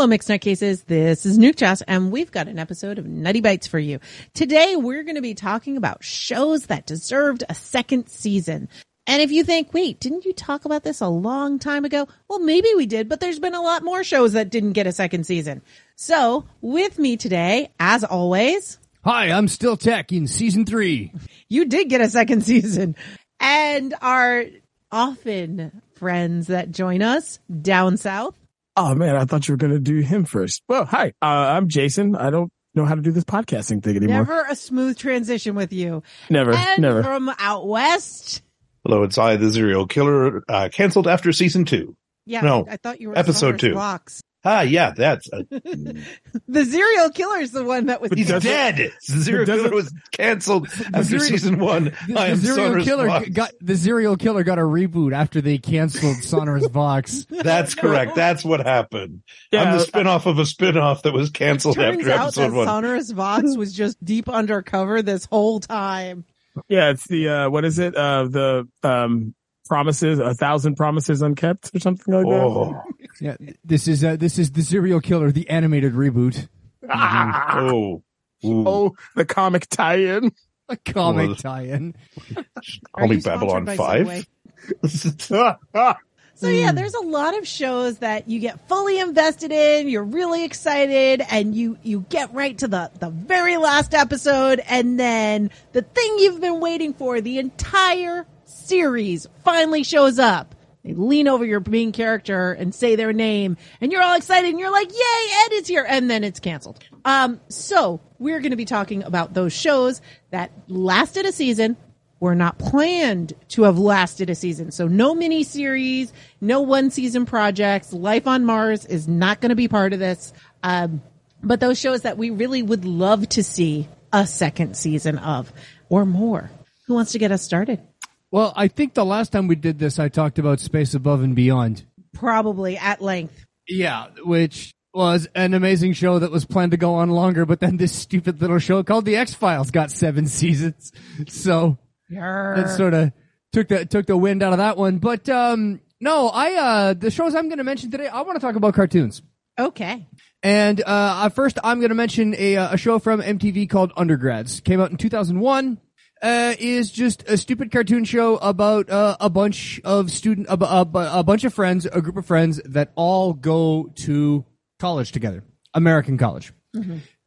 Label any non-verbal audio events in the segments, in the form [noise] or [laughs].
Hello, Mixed Nutcases. This is Nuke Joss, and we've got an episode of Nutty Bites for you. Today, we're going to be talking about shows that deserved a second season. And if you think, wait, didn't you talk about this a long time ago? Well, maybe we did, but there's been a lot more shows that didn't get a second season. So, with me today, as always, Hi, I'm Still Tek in season three. you did get a second [laughs] season. And our often friends that join us down south. Oh man, I thought you were going to do him first. Well, hi, uh, I'm Jason. I don't know how to do this podcasting thing anymore. Never a smooth transition with you. Never, And never. from out west. Hello, it's I, the Serial Killer, uh, canceled after season two. Yeah, No, I, I thought you were episode two. Vox. Ah, yeah, that's, uh, [laughs] The serial killer is the one that was. he's dead. The Serial Killer was canceled after serial- season one. The, I the serial Sonorous killer Vox. got the serial killer got a reboot after they canceled Sonorous [laughs] Vox. That's correct. That's what happened. Yeah, I'm the spinoff of a spinoff that was canceled Turns after out episode that one. Sonorous Vox [laughs] was just deep undercover this whole time. Yeah, it's the uh, what is it? Uh, the um, promises, a thousand promises unkept, or something like oh, Yeah, this is uh, this is the serial killer, the animated reboot, that. Ah, oh, Ooh. oh, the comic tie-in. a comic Well, tie-in. Are Only Babylon 5? Subway? Ah. So yeah, there's a lot of shows that you get fully invested in, you're really excited, and you, you get right to the, the very last episode, and then the thing you've been waiting for, the entire series finally shows up. They lean over your main character and say their name, and you're all excited, and you're like, yay, Ed is here, and then it's canceled. Um, so we're gonna be talking about those shows that lasted a season, were not planned to have lasted a season. So no mini series, no one season projects. Life on Mars is not going to be part of this. Um, but those shows that we really would love to see a second season of or more. Who wants to get us started? Well, I think the last time we did this, I talked about Space Above and Beyond. Probably at length. Yeah, which was an amazing show that was planned to go on longer, but then this stupid little show called The X Files got seven [laughs] seasons. So that sort of took the took the wind out of that one. But um no, I uh the shows I'm going to mention today, I want to talk about cartoons. Okay. And uh first I'm going to mention a uh, a show from MTV called Undergrads. Came out in 2001. Uh, is just a stupid cartoon show about uh, a bunch of student, a, a, a bunch of friends, a group of friends that all go to college together, American college,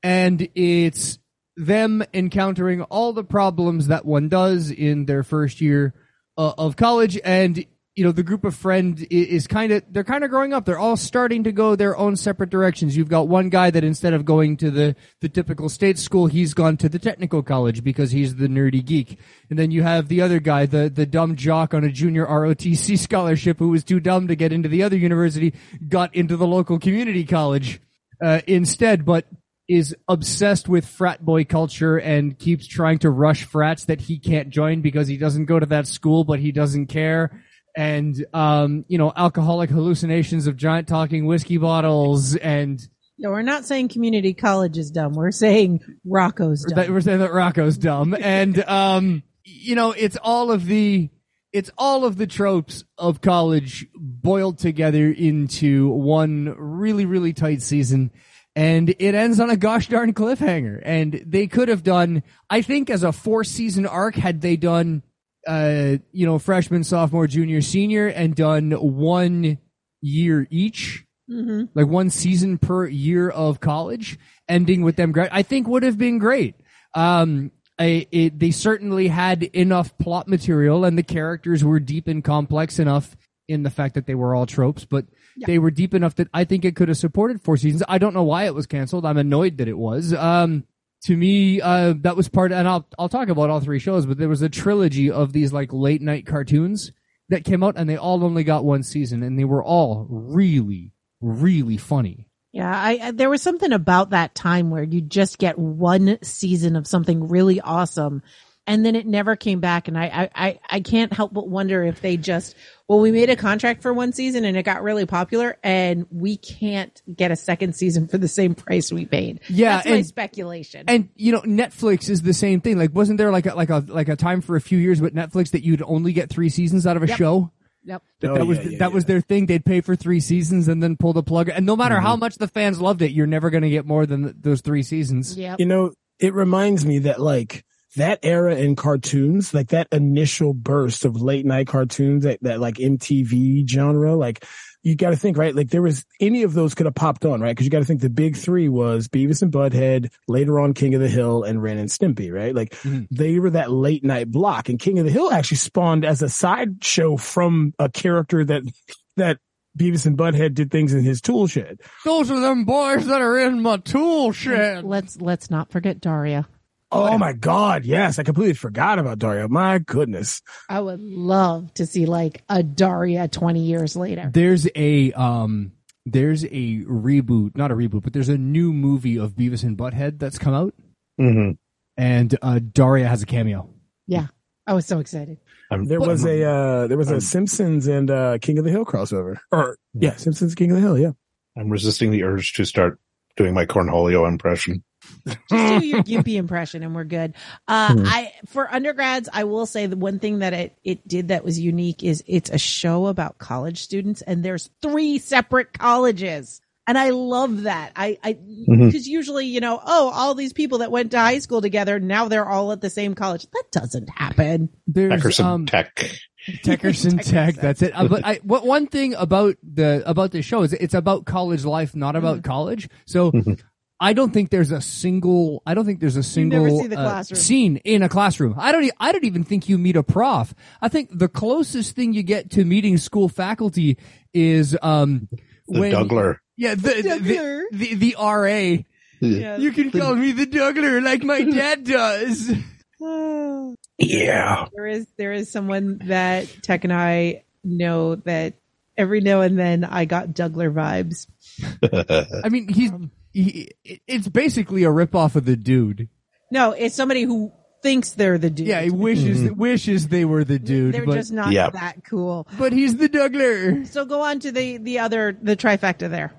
and it's them encountering all the problems that one does in their first year uh, of college and you know the group of friend is kind of they're kind of growing up. They're all starting to go their own separate directions. You've got one guy that instead of going to the the typical state school he's gone to the technical college because he's the nerdy geek. And then you have the other guy the the dumb jock on a junior ROTC [laughs] scholarship who was too dumb to get into the other university got into the local community college uh, instead but is obsessed with frat boy culture and keeps trying to rush frats that he can't join because he doesn't go to that school, but he doesn't care. And, um, you know, alcoholic hallucinations of giant talking whiskey bottles and No, we're not saying community college is dumb. We're saying Rocco's dumb. that we're saying that Rocco's dumb. [laughs] and, um, you know, it's all of the, it's all of the tropes of college boiled together into one really, really tight season. And it ends on a gosh darn cliffhanger. And they could have done, I think as a four season arc, had they done, uh, you know, freshman, sophomore, junior, senior, and done one year each, hmm like one season per year of college, ending with them. Gra- I think would have been great. Um, I, it, they certainly had enough plot material, and the characters were deep and complex enough in the fact that they were all tropes, but they were deep enough that I think it could have supported four seasons. I don't know why it was canceled. I'm annoyed that it was. Um, to me, uh, that was part, and I'll I'll talk about all three shows, but there was a trilogy of these like late night cartoons that came out, and they all only got one season, and they were all really, really funny. Yeah, I, I there was something about that time where you just get one season of something really awesome and then it never came back and I, I I I can't help but wonder if they just well we made a contract for one season and it got really popular and we can't get a second season for the same price we paid. Yeah, That's my speculation. And you know, Netflix is the same thing. Like, wasn't there like a, like a like a time for a few years with Netflix that you'd only get three seasons out of a Yep. show? Yep. That, Oh, that was yeah, yeah, that was their thing. They'd pay for three seasons and then pull the plug. And no matter Mm-hmm. how much the fans loved it, you're never going to get more than th- those three seasons. Yep. You know, it reminds me that like that era in cartoons, like that initial burst of late night cartoons, that, that like MTV genre, like you got to think, right? Like there was any of those could have popped on, right? Cause you got to think the big three was Beavis and Butthead, later on King of the Hill and Ren and Stimpy, right? Like Mhm. they were that late night block and King of the Hill actually spawned as a side show from a character that, that Beavis and Butthead did things in his tool shed. Those are them boys that are in my tool shed. Let's let's not forget Daria. Oh my God. Yes. I completely forgot about Daria. My goodness. I would love to see like a Daria 20 years later. There's a um there's a reboot, not a reboot, but there's a new movie of Beavis and Butthead that's come out hmm and uh Daria has a cameo. Yeah. I was so excited. I'm, There was a, uh, there was a Simpsons and, uh, King of the Hill crossover or yeah, Simpsons King of the Hill. Yeah. I'm resisting the urge to start doing my Cornholio impression. Just do your [laughs] Gimpy impression and we're good. Uh, Hmm. I, for undergrads, I will say the one thing that it, it did that was unique is it's a show about college students and there's three separate colleges. And I love that. I, I, Mhm. cause usually, you know, oh, all these people that went to high school together, now they're all at the same college. That doesn't happen. There's Eckerson um Tech. Techerson [laughs] Tech, that's it. Uh, but I what one thing about the about this show is it's about college life, not about Mm. college. So I don't think there's a single. I don't think there's a single the uh, scene in a classroom. I don't. e- I don't even think you meet a prof. I think the closest thing you get to meeting school faculty is um The when Dougler. yeah the the, Dougler. the, the RA. Yeah. You can call me the Dougler like my [laughs] dad does. [sighs] Yeah. There is there is someone that Tek and I know that every now and then I got Dougler vibes. [laughs] I mean, he's he, it's basically a ripoff of the dude. No, it's somebody who thinks they're the dude. Yeah, he wishes wishes they were the dude, they're but just not Yeah. that cool. but he's the Dougler. So go on to the the other the trifecta there.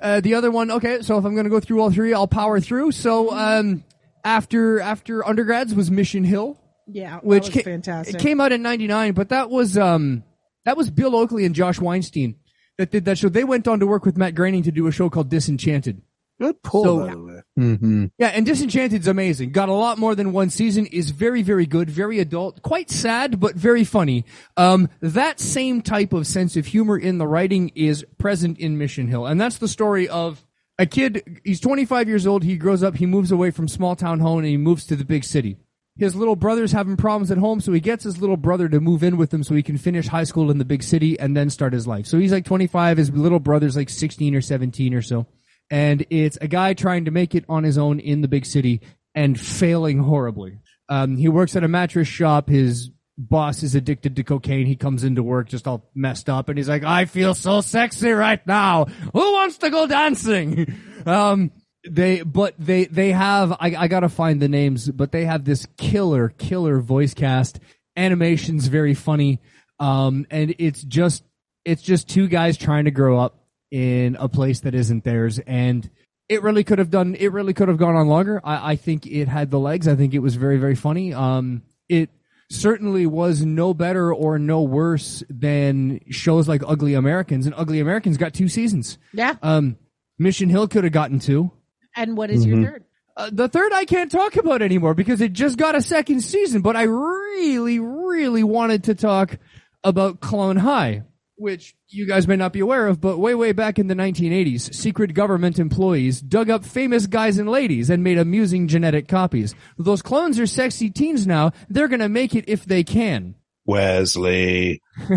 Uh, the other one, okay. So if I'm going to go through all three, I'll power through. So um, after after undergrads was Mission Hill, Yeah, which that was ca- fantastic. It came out in '99, but that was um that was Bill Oakley and Josh Weinstein that did that show. They went on to work with Matt Groening to do a show called Disenchanted. Good pull, So- by the way. hmm Yeah, and Disenchanted's amazing. Got a lot more than one season. Is very, very good. Very adult. Quite sad, but very funny. Um, that same type of sense of humor in the writing is present in Mission Hill, and that's the story of a kid. He's 25 years old. He grows up. He moves away from small town home and he moves to the big city. His little brother's having problems at home, so he gets his little brother to move in with him so he can finish high school in the big city and then start his life. So he's like 25. His little brother's like 16 or 17 or so and it's a guy trying to make it on his own in the big city and failing horribly. Um, he works at a mattress shop. His boss is addicted to cocaine. He comes into work just all messed up, and he's like, "I feel so sexy right now. Who wants to go dancing?" [laughs] Um, they, but they, they have. I, I gotta find the names, but they have this killer, killer voice cast. Animation's very funny, um, and it's just, it's just two guys trying to grow up in a place that isn't theirs. And it really could have done it really could have gone on longer. I, I think it had the legs. I think it was very very funny. Um it certainly was no better or no worse than shows like ugly americans. And ugly americans got two seasons. Yeah. um mission hill could have gotten two. And what is your third? uh, the third I can't talk about anymore because it just got a second season, but I really, really wanted to talk about Clone High, which you guys may not be aware of, but way, way back in the 1980s, secret government employees dug up famous guys and ladies and made amusing genetic copies. Those clones are sexy teens now. They're gonna make it if they can. Wesley. [laughs]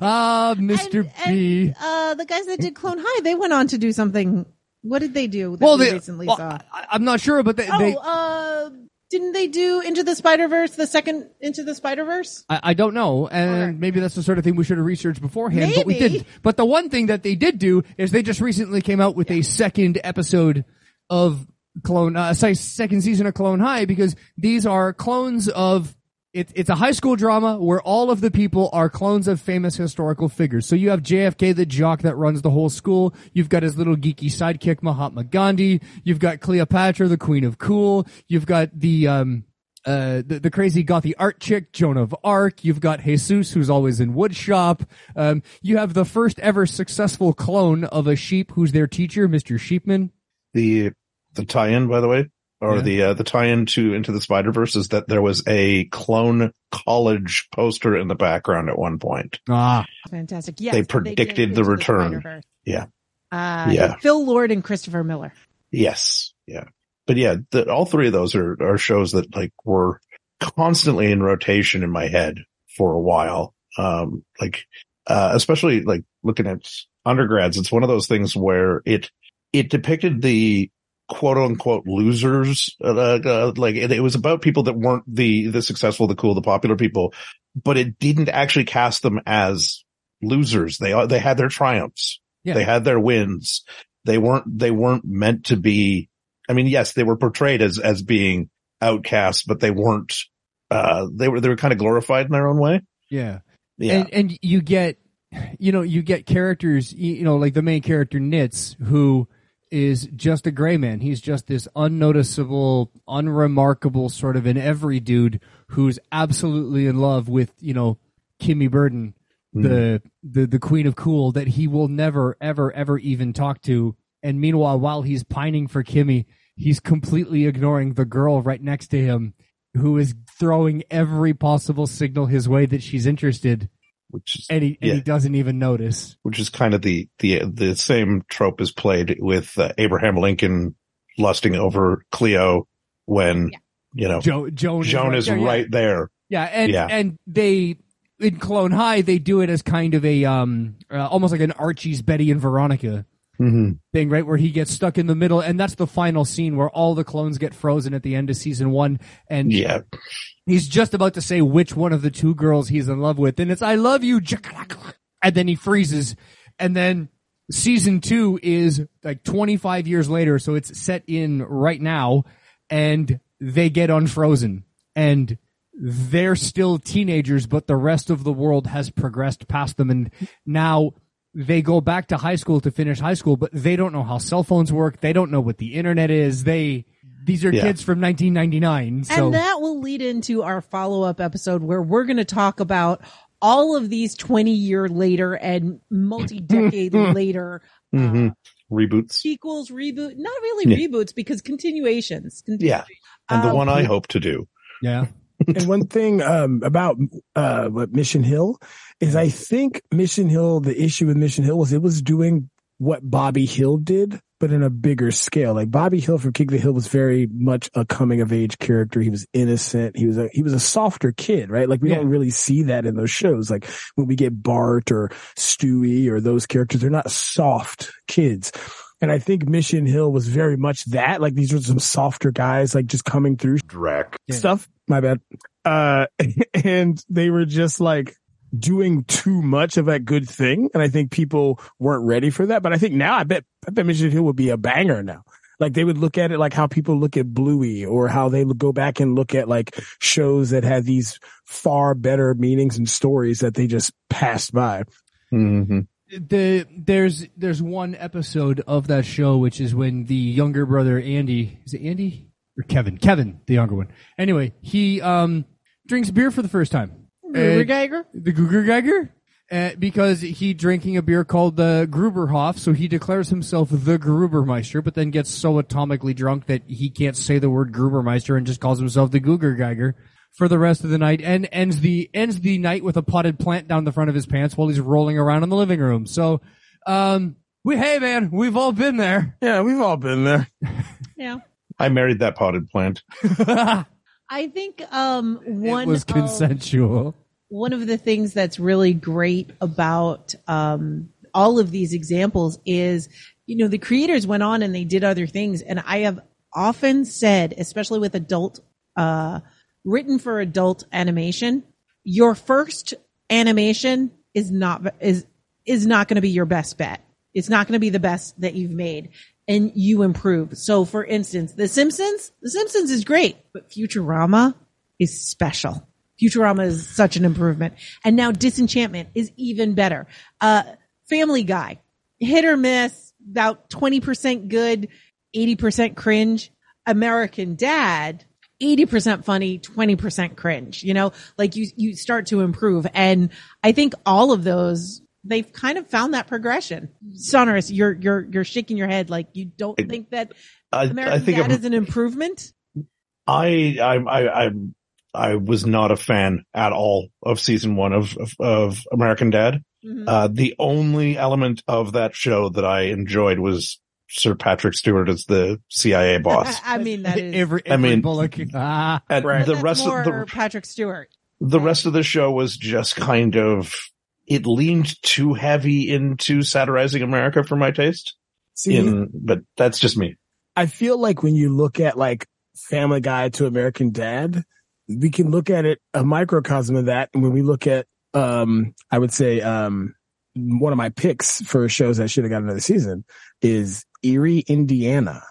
Ah, Mr. And- B. and, uh, the guys that did Clone High, they went on to do something. What did they do that well, we they, recently well, saw? I, I'm not sure, but they, Oh, they uh, didn't they do Into the Spider Verse? The second Into the Spider Verse? I, I don't know, and maybe that's the sort of thing we should have researched beforehand, but we didn't. But the one thing that they did do is they just recently came out with a second episode of Clone, uh, second season of Clone High because these are clones of. It, it's a high school drama where all of the people are clones of famous historical figures. So you have JFK, the jock that runs the whole school. You've got his little geeky sidekick, Mahatma Gandhi. You've got Cleopatra, the queen of cool. You've got the, um, uh, the, the crazy gothy art chick, Joan of Arc. You've got Jesus, who's always in woodshop. Um, you have the first ever successful clone of a sheep who's their teacher, Mr. Sheepman. The the tie-in, by the way, or Yeah. the uh, the tie into Into the Spider Verse is that there was a clone college poster in the background at one point. Ah, Fantastic. Yes, They did predicted the return. Spider-Verse. Yeah. Uh, Yeah. Phil Lord and Christopher Miller. Yes, yeah, but yeah, the, all three of those are are shows that like were constantly in rotation in my head for a while. Um, like uh, especially like looking at undergrads, it's one of those things where it it depicted the quote unquote losers. Uh, uh, like it, it was about people that weren't the the successful, the cool, the popular people, but it didn't actually cast them as losers. They they had their triumphs. Yeah. They had their wins. They weren't they weren't meant to be. I mean, yes, they were portrayed as as being outcasts, but they weren't. Uh, they were they were kind of glorified in their own way. yeah. Yeah, And, and you get, you know, you get characters, you you know, like the main character Nitz, who is just a gray man. He's just this unnoticeable, unremarkable sort of an every dude who's absolutely in love with, you know, Kimmy Burden, hmm. the, the, the queen of cool that he will never, ever, ever even talk to. And meanwhile, while he's pining for Kimmy, he's completely ignoring the girl right next to him who is throwing every possible signal his way that she's interested which is and he, and he doesn't even notice. which is kind of the the the same trope is played with uh, Abraham Lincoln lusting over Cleo when you know Jo- Joan, Joan is there, yeah. right there. Yeah, and Yeah. and they in Clone High they do it as kind of a um uh, almost like an Archie's Betty and Veronica Mm-hmm. thing, right? Where he gets stuck in the middle, and that's the final scene where all the clones get frozen at the end of season one, and Yeah, he's just about to say which one of the two girls he's in love with, and it's "I love you," and then he freezes, and then season two is like 25 years later, so it's set in right now, and they get unfrozen, and they're still teenagers, but the rest of the world has progressed past them, and now they go back to high school to finish high school, but they don't know how cell phones work. They don't know what the internet is. They these are Yeah. kids from 1999. So And that will lead into our follow up episode where we're going to talk about all of these 20 year later and multi decade [laughs] later uh, Mhm. reboots. sequels, reboot, not really Yeah. reboots because continuations. Yeah, and the Um, one I hope to do. yeah. [laughs] and one thing um, about uh, what Mission Hill is, I think Mission Hill. The issue with Mission Hill was it was doing what Bobby Hill did, but in a bigger scale. Like Bobby Hill from King of the Hill was very much a coming of age character. He was innocent. He was a he was a softer kid, right? Like we Yeah. don't really see that in those shows. Like when we get Bart or Stewie or those characters, they're not soft kids. And I think Mission Hill was very much that. Like these were some softer guys, like just coming through Drac. Yeah. stuff. My bad. Uh, [laughs] and they were just like doing too much of that good thing. And I think people weren't ready for that. But I think now I bet, I bet Mission Hill would be a banger now. Like they would look at it like how people look at Bluey or how they would go back and look at like shows that had these far better meanings and stories that they just passed by. Mm-hmm. the there's there's one episode of that show which is when the younger brother Andy is it Andy or Kevin Kevin the younger one anyway he um drinks beer for the first time Gruber Geiger? the Guger Geiger uh, because he drinking a beer called the Gruberhoff so he declares himself the Grubermeister but then gets so atomically drunk that he can't say the word Grubermeister and just calls himself the Guger Geiger for the rest of the night and ends the ends the night with a potted plant down the front of his pants while he's rolling around in the living room. So, um, we hey man, we've all been there. Yeah, we've all been there. [laughs] Yeah. I married that potted plant. [laughs] I think um, one it was of- consensual. one of the things that's really great about um, all of these examples is, you know, the creators went on and they did other things. And I have often said, especially with adult, uh, written for adult animation, your first animation is not, is, is not going to be your best bet. It's not going to be the best that you've made and you improve. So for instance, The Simpsons, The Simpsons is great, but Futurama is special. Futurama is such an improvement. And now Disenchantment is even better. Uh, Family Guy, hit or miss, about 20% good, 80% cringe. American Dad 80% funny, 20% cringe, you know, like you, you start to improve. And I think all of those, they've kind of found that progression. Sonorous, you're, you're, you're shaking your head like you don't I- think that I, American I think Dad I'm- is an improvement. I, I, I, I, I was not a fan at all of season one of, of, of American Dad. Mhm. Uh, the only element of that show that I enjoyed was Sir Patrick Stewart as the CIA [laughs] boss. I mean, that is, every, I mean- Bullock. Ah, And Right. the rest more of the, Patrick Stewart. the rest of the show was just kind of, it leaned too heavy into satirizing America for my taste. See, In, but that's just me. I feel like when you look at like Family Guy to American Dad, we can look at it a microcosm of that. And when we look at, um, I would say, um, one of my picks for shows that should have got another season is Erie, Indiana.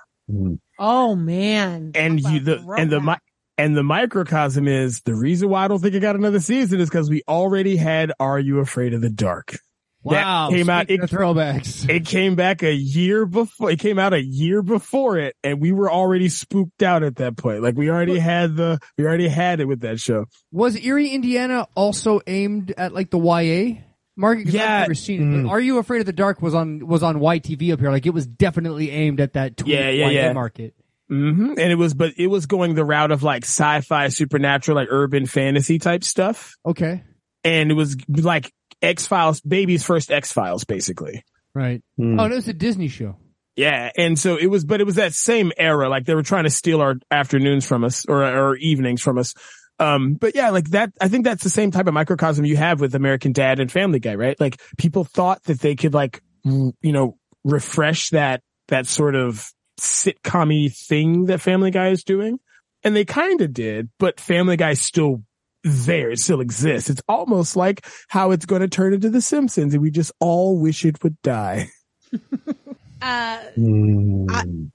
Oh man. And you, the, and the, mi- throwback. And the microcosm is the reason why I don't think it got another season is because we already had Are You Afraid of the Dark? That wow. came out- it- throwbacks. [laughs] It came back a year before, it came out a year before it and we were already spooked out at that point. Like we already had the, we already had it with that show. Was Erie, Indiana also aimed at like the YA market? Yeah. I've never seen it. Mm. Are You Afraid of the Dark was on, was on YTV up here. Like it was definitely aimed at that tweet Yeah, yeah, YA yeah. market. Hmm And it was, but it was going the route of like sci-fi, supernatural, like urban fantasy type stuff. Okay. And it was like X-Files, baby's first X-Files basically. Right. Hmm. Oh, and it was a Disney show. Yeah. And so it was, but it was that same era. Like they were trying to steal our afternoons from us or, or evenings from us. Um, but yeah, like that, I think that's the same type of microcosm you have with American Dad and Family Guy, right? Like people thought that they could like, you know, refresh that, that sort of sitcom thing that Family Guy is doing. And they kind of did, but Family Guy's still there. It still exists. It's almost like how it's going to turn into The Simpsons and we just all wish it would die. [laughs] Uh, Hmm.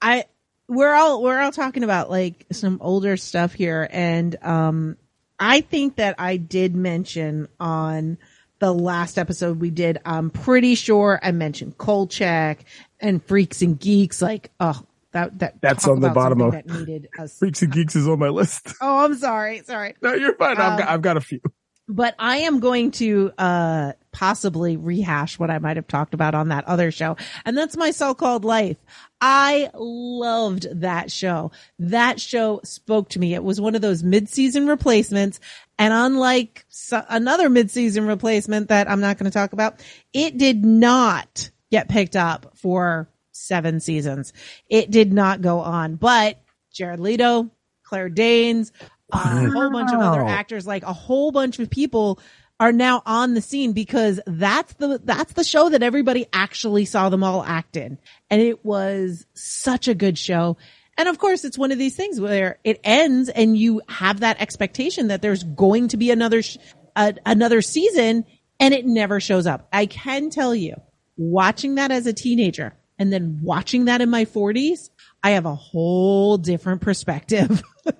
I we're all we're all talking about like some older stuff here, and um, I think that I did mention on the last episode we did. I'm pretty sure I mentioned Kolchak and Freaks and Geeks. Like, oh, that that That's on the bottom of- that needed us. [laughs] Freaks and Geeks is on my list. [laughs] Oh, I'm sorry, sorry. No, you're fine. I've, Um, got, I've got a few. but I am going to uh possibly rehash what I might have talked about on that other show. And that's my so-called life. I loved that show. That show spoke to me. It was one of those mid-season replacements and unlike so- another mid-season replacement that I'm not going to talk about, it did not get picked up for 7 seasons. It did not go on, but Jared Leto, Claire Danes, a whole bunch of other actors, like a whole bunch of people are now on the scene because that's the that's the show that everybody actually saw them all act in. And it was such a good show. And of course, it's one of these things where it ends and you have that expectation that there's going to be another sh- another season and it never shows up. I can tell you, watching that as a teenager and then watching that in my 40s, I have a whole different perspective. [laughs] it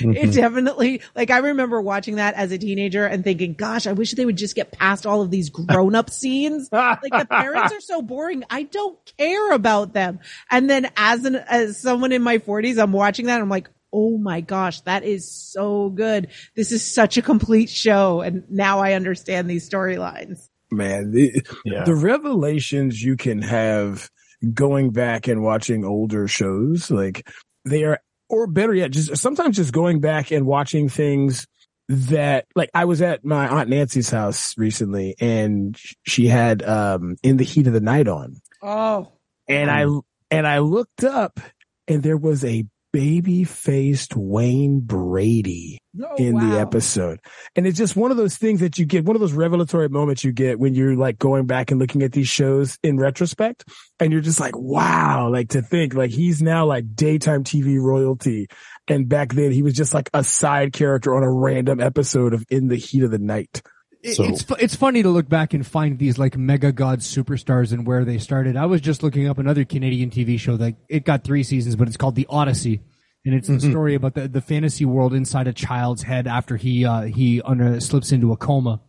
mm-hmm. definitely, like, I remember watching that as a teenager and thinking, gosh, I wish they would just get past all of these grown up [laughs] scenes. Like, the parents are so boring. I don't care about them. And then as an, as someone in my 40s, I'm watching that and I'm like, Oh my gosh, that is so good. This is such a complete show. And now I understand these storylines. Man, the, Yeah. the revelations you can have going back and watching older shows, like they are, or better yet, just sometimes just going back and watching things that, like I was at my aunt Nancy's house recently and she had, um, in the heat of the night on. Oh, and I, and I looked up and there was a baby faced Wayne Brady Oh, in the episode. And it's just one of those things that you get, one of those revelatory moments you get when you're like going back and looking at these shows in retrospect. And you're just like, wow, like to think like he's now like daytime TV royalty. And back then he was just like a side character on a random episode of In the Heat of the Night. It- So- it's it's funny to look back and find these like mega god superstars and where they started. I was just looking up another Canadian TV show that it got three seasons, but it's called The Odyssey, and it's a story about the, the fantasy world inside a child's head after he uh, he under slips into a coma.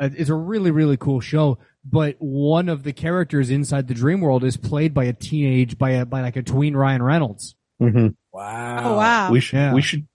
Uh, it's a really really cool show. But one of the characters inside the dream world is played by a teenage by a by like a tween Ryan Reynolds. Mhm. Wow. Oh, wow. We should, Yeah. we should,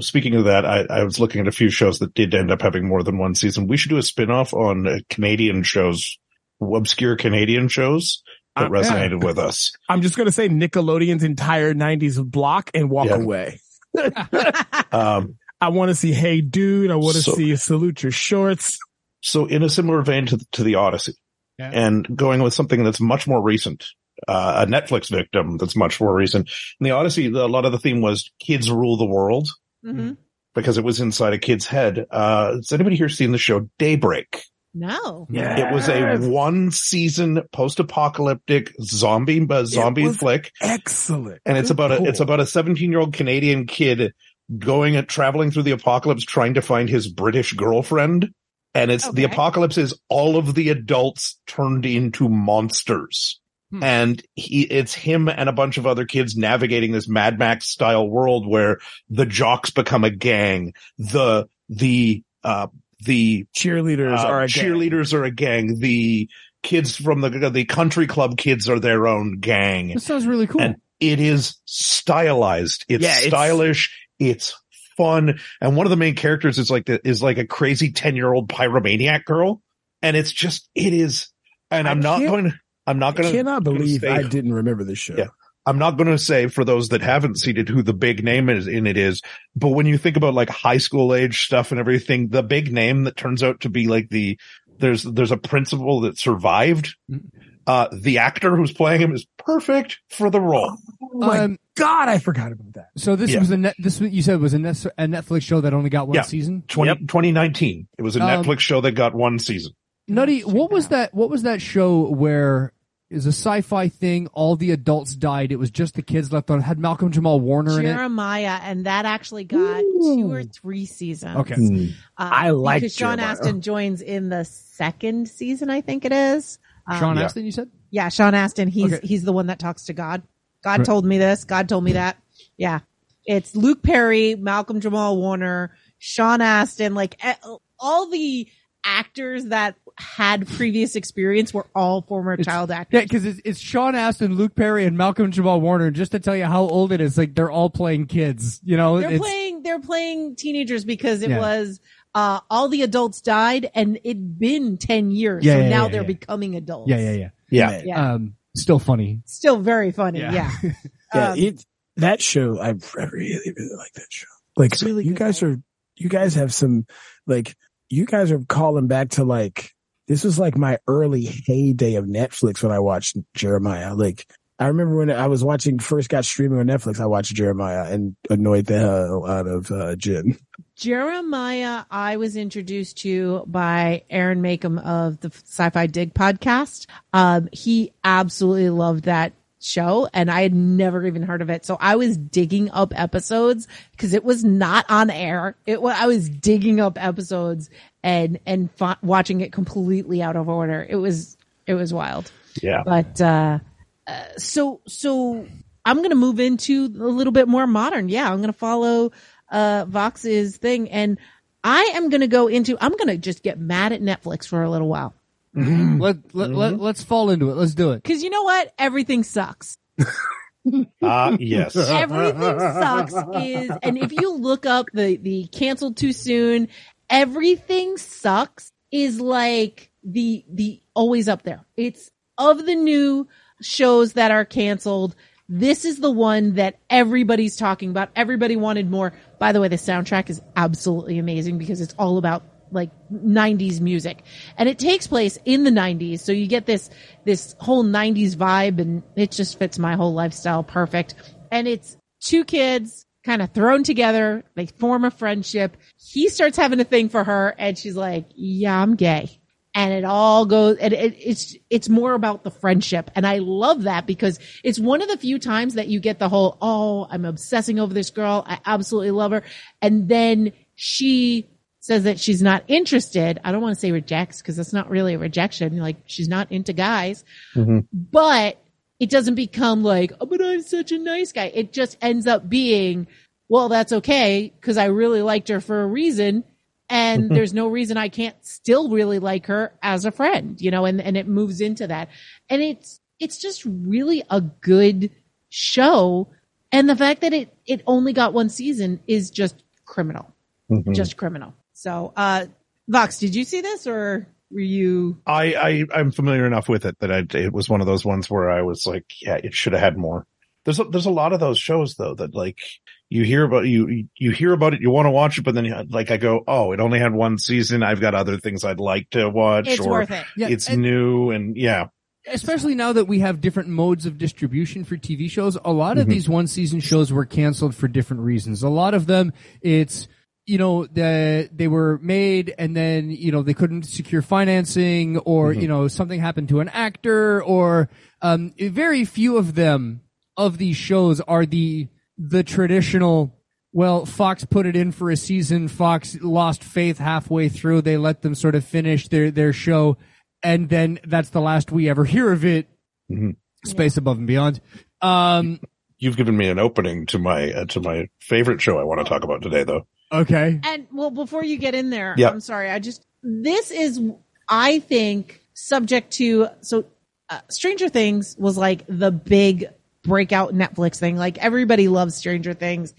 speaking of that, I, I was looking at a few shows that did end up having more than one season. We should do a spin-off on uh, Canadian shows, obscure Canadian shows that Uh, resonated with us. [laughs] I'm just gonna say Nickelodeon's entire '90s block and walk Yeah. away. [laughs] [laughs] Um, I want to see Hey Dude. I want to So- see Salute Your Shorts. so in a similar vein to, to the Odyssey Yeah. and going with something that's much more recent, uh, a Netflix victim that's much more recent. In the Odyssey, a lot of the theme was kids rule the world Mhm. because it was inside a kid's head. Uh, has anybody here seen the show Daybreak? No. Yeah, It was a one season post-apocalyptic zombie, uh, zombie was flick. excellent, And it's Good about a, it's about a 17 year old Canadian kid going and traveling through the apocalypse trying to find his British girlfriend. And it's the apocalypse is all of the adults turned into monsters. Hmm. And he, it's him and a bunch of other kids navigating this Mad Max style world where the jocks become a gang. The, the, uh, the cheerleaders uh, are a gang. cheerleaders are a gang. The kids from the the country club kids are their own gang. This sounds really cool. And it is stylized. It's Yeah, stylish. It's fun. And one of the main characters is like the, is like a crazy 10 year old pyromaniac girl. And it's just, it is, and I I'm can't- going to, I'm not going to, cannot believe say- I didn't remember this show. Yeah. I'm not going to say for those that haven't seen it who the big name is in it is, but when you think about like high school age stuff and everything, the big name that turns out to be like the, there's, there's a principal that survived. Mm. Uh, the actor who's playing him is perfect for the role. Oh my Um, god, I forgot about that. so this yeah. was a net. This you said was a, net, a Netflix show that only got one Yeah. season. 20, 2019. It was a Um, Netflix show that got one season. Nutty, what was that? What was that show where is a sci-fi thing? All the adults died. It was just the kids left on. Had Malcolm Jamal Warner in it. Jeremiah, and that actually got two or three seasons. Okay. Uh, I like because Sean Jeremiah. Astin joins in the second season, I think it is. Um, Sean Yeah. Astin, you said? Yeah, Sean Astin. He's Okay. he's the one that talks to God. God Right. told me this. God told me that. Yeah, it's Luke Perry, Malcolm Jamal Warner, Sean Astin. Like all the actors that had previous experience were all former It's- child actors. Yeah, because it's, it's Sean Astin, Luke Perry, and Malcolm Jamal Warner. Just to tell you how old it is, like they're all playing kids. You know, they're it's, playing they're playing teenagers because it Yeah. was uh all the adults died and it'd been 10 years Yeah, so yeah, now yeah, they're yeah. becoming adults yeah, yeah, yeah. Yeah. yeah Um, still funny. still very funny Yeah. yeah, [laughs] Yeah, Um, it that show I I really really like that show. Like really you guys right? are you guys have some like you guys are calling back to like this was like my early heyday of Netflix when I watched Jeremiah. Like I remember when I was watching first got streaming on Netflix, I watched Jeremiah and annoyed the hell out of uh, jeremiah i was introduced to by aaron Makem of the sci-fi dig podcast um he absolutely loved that show and i had never even heard of it. So i was digging up episodes because it was not on air. It was i was digging up episodes and and watching it completely out of order. It was it was wild. Yeah. but uh, uh so so i'm gonna move into a little bit more modern. Yeah i'm gonna follow uh vox's thing and i am gonna go into i'm gonna just get mad at netflix for a little while Let, let, let, let's fall into it. Let's do it. because you know what? Everything sucks. [laughs] Ah, yes. [laughs] everything sucks is and if you look up the the canceled too soon everything sucks is like the the always up there. It's of the new shows that are canceled this is the one that everybody's talking about. Everybody wanted more. By the way the soundtrack is absolutely amazing because it's all about like 90s music. And it takes place in the 90s so you get this this whole 90s vibe and it just fits my whole lifestyle perfect. And it's two kids kind of thrown together they form a friendship. He starts having a thing for her and she's like yeah i'm gay. And it all goes and it, it's it's more about the friendship. And i love that because it's one of the few times that you get the whole oh i'm obsessing over this girl. I absolutely love her. And then she says that she's not interested i don't want to say rejects because that's not really a rejection like she's not into guys Mhm. but it doesn't become like oh but i'm such a nice guy it just ends up being well that's okay because i really liked her for a reason and there's no reason I can't still really like her as a friend, you know, and, and it moves into that. And it's, it's just really a good show And the fact that it, it only got one season is just criminal, Mhm. just criminal. So, uh, Vox, did you see this or were you? I, I, I'm familiar enough with it that I, it was one of those ones where I was like, yeah, it should have had more. There's a, there's a lot of those shows though that like you hear about you you hear about it, you want to watch it, but then you, like I go, oh, it only had one season. I've got other things I'd like to watch, It's or worth it. Yeah, it's and- new, and yeah, especially now that we have different modes of distribution for TV shows, a lot of Mhm. these one season shows were canceled for different reasons. A lot of them, it's, you know, the, they were made and then, you know, they couldn't secure financing or, Mhm. you know, something happened to an actor or, um, very few of them, of these shows are the, the traditional, well, Fox put it in for a season. Fox lost faith halfway through. They let them sort of finish their, their show. And then that's the last we ever hear of it. Mhm. Space above and beyond. Um, you've given me an opening to my uh, to my favorite show I want to talk about today, though. Okay. And well, before you get in there, Yeah. I'm sorry. I just, this is, I think, subject to, so uh, Stranger Things was like the big breakout Netflix thing. Like everybody loves Stranger Things.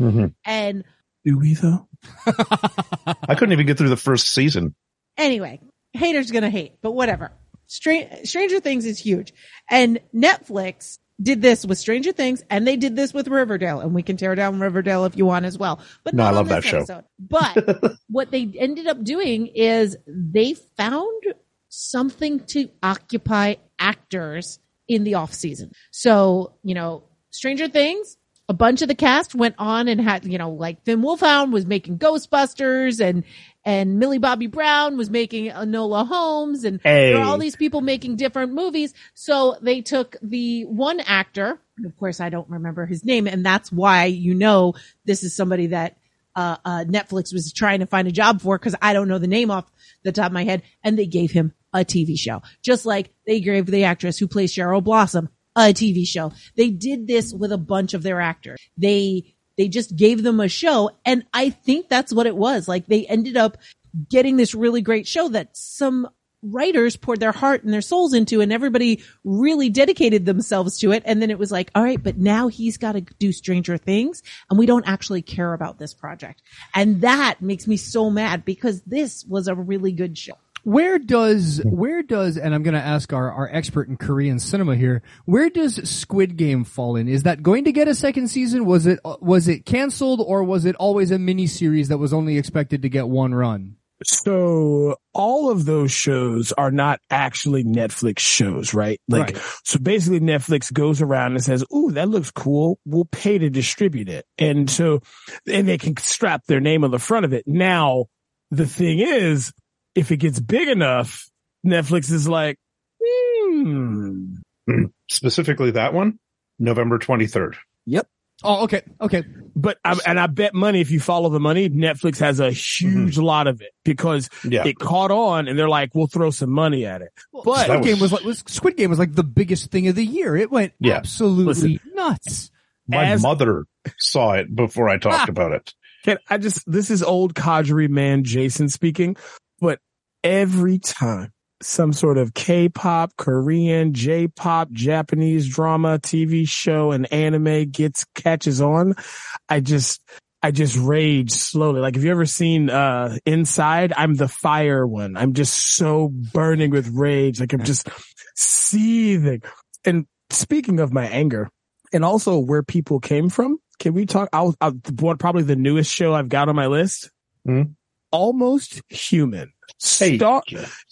And Do we though? [laughs] I couldn't even get through the first season. anyway, haters gonna hate, but whatever. Stra- Stranger Things is huge, and Netflix did this with Stranger Things, and they did this with Riverdale, and we can tear down Riverdale if you want as well. But No, I love that show. But [laughs] what they ended up doing is they found something to occupy actors in the off season. So you know, Stranger Things a bunch of the cast went on and had, you know, like Finn Wolfhard was making Ghostbusters and, and Millie Bobby Brown was making Enola Holmes and there are all these people making different movies. So they took the one actor, and of course I don't remember his name, and that's why you know this is somebody that uh, uh, Netflix was trying to find a job for because I don't know the name off the top of my head, and they gave him a TV show, just like they gave the actress who plays Cheryl Blossom a TV show. They did this with a bunch of their actors. They they just gave them a show, and I think that's what it was. Like they ended up getting this really great show that some writers poured their heart and their souls into and everybody really dedicated themselves to it. And then it was like all right but now he's got to do stranger things and we don't actually care about this project. And that makes me so mad because this was a really good show Where does where does and I'm going to ask our our expert in Korean cinema here. Where does Squid Game fall in? Is that going to get a second season? Was it uh, was it canceled or was it always a mini series that was only expected to get one run? So all of those shows are not actually Netflix shows, right? Like, Right. so basically Netflix goes around and says, Ooh, that looks cool. We'll pay to distribute it. And so, and they can strap their name on the front of it. Now, the thing is, if it gets big enough, Netflix is like, hmm. Specifically, that one, November twenty third. Yep. Oh, okay. Okay. But I, and I bet money if you follow the money, Netflix has a huge lot of it because Yeah, it caught on and they're like, we'll throw some money at it. But Squid That Game was- was like was, Squid Game was like the biggest thing of the year. It went Yeah. absolutely nuts. my as- mother saw it before I talked [laughs] about it. Can I just, this is old codgery man Jason speaking, but every time some sort of K-pop, Korean, J-pop, Japanese drama, TV show and anime gets, catches on, I just, I just rage slowly. Like, have you ever seen, uh, Inside? I'm the fire one. I'm just so burning with rage. Like, I'm just seething. And speaking of my anger and also where people came from, can we talk? I'll, I'll probably the newest show I've got on my list. Mhm. Almost human. Hey, Star,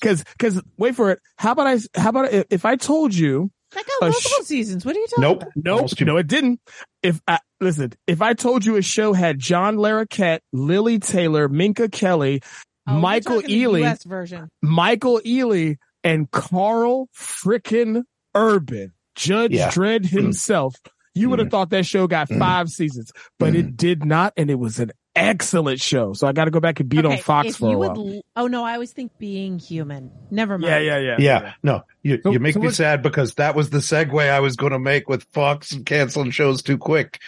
cause, cause wait for it. How about I, how about I, if I told you, that got multiple sh- seasons what are you talking nope, about no, Almost Human. no, it didn't. If I, listen, if I told you a show had John Larroquette, Lili Taylor, Minka Kelly, Oh, Michael Ealy, version Michael Ealy, and Karl frickin' Urban, Judge Yeah. Dredd himself, you would have thought that show got Mm. five seasons, but it did not, and it was an excellent show. So I got to go back and beat on Fox if for a you while. would l- oh no i always think being human never mind yeah, yeah, yeah, Yeah, no, you, So- you make so me what- sad because that was the segue I was going to make with Fox canceling shows too quick.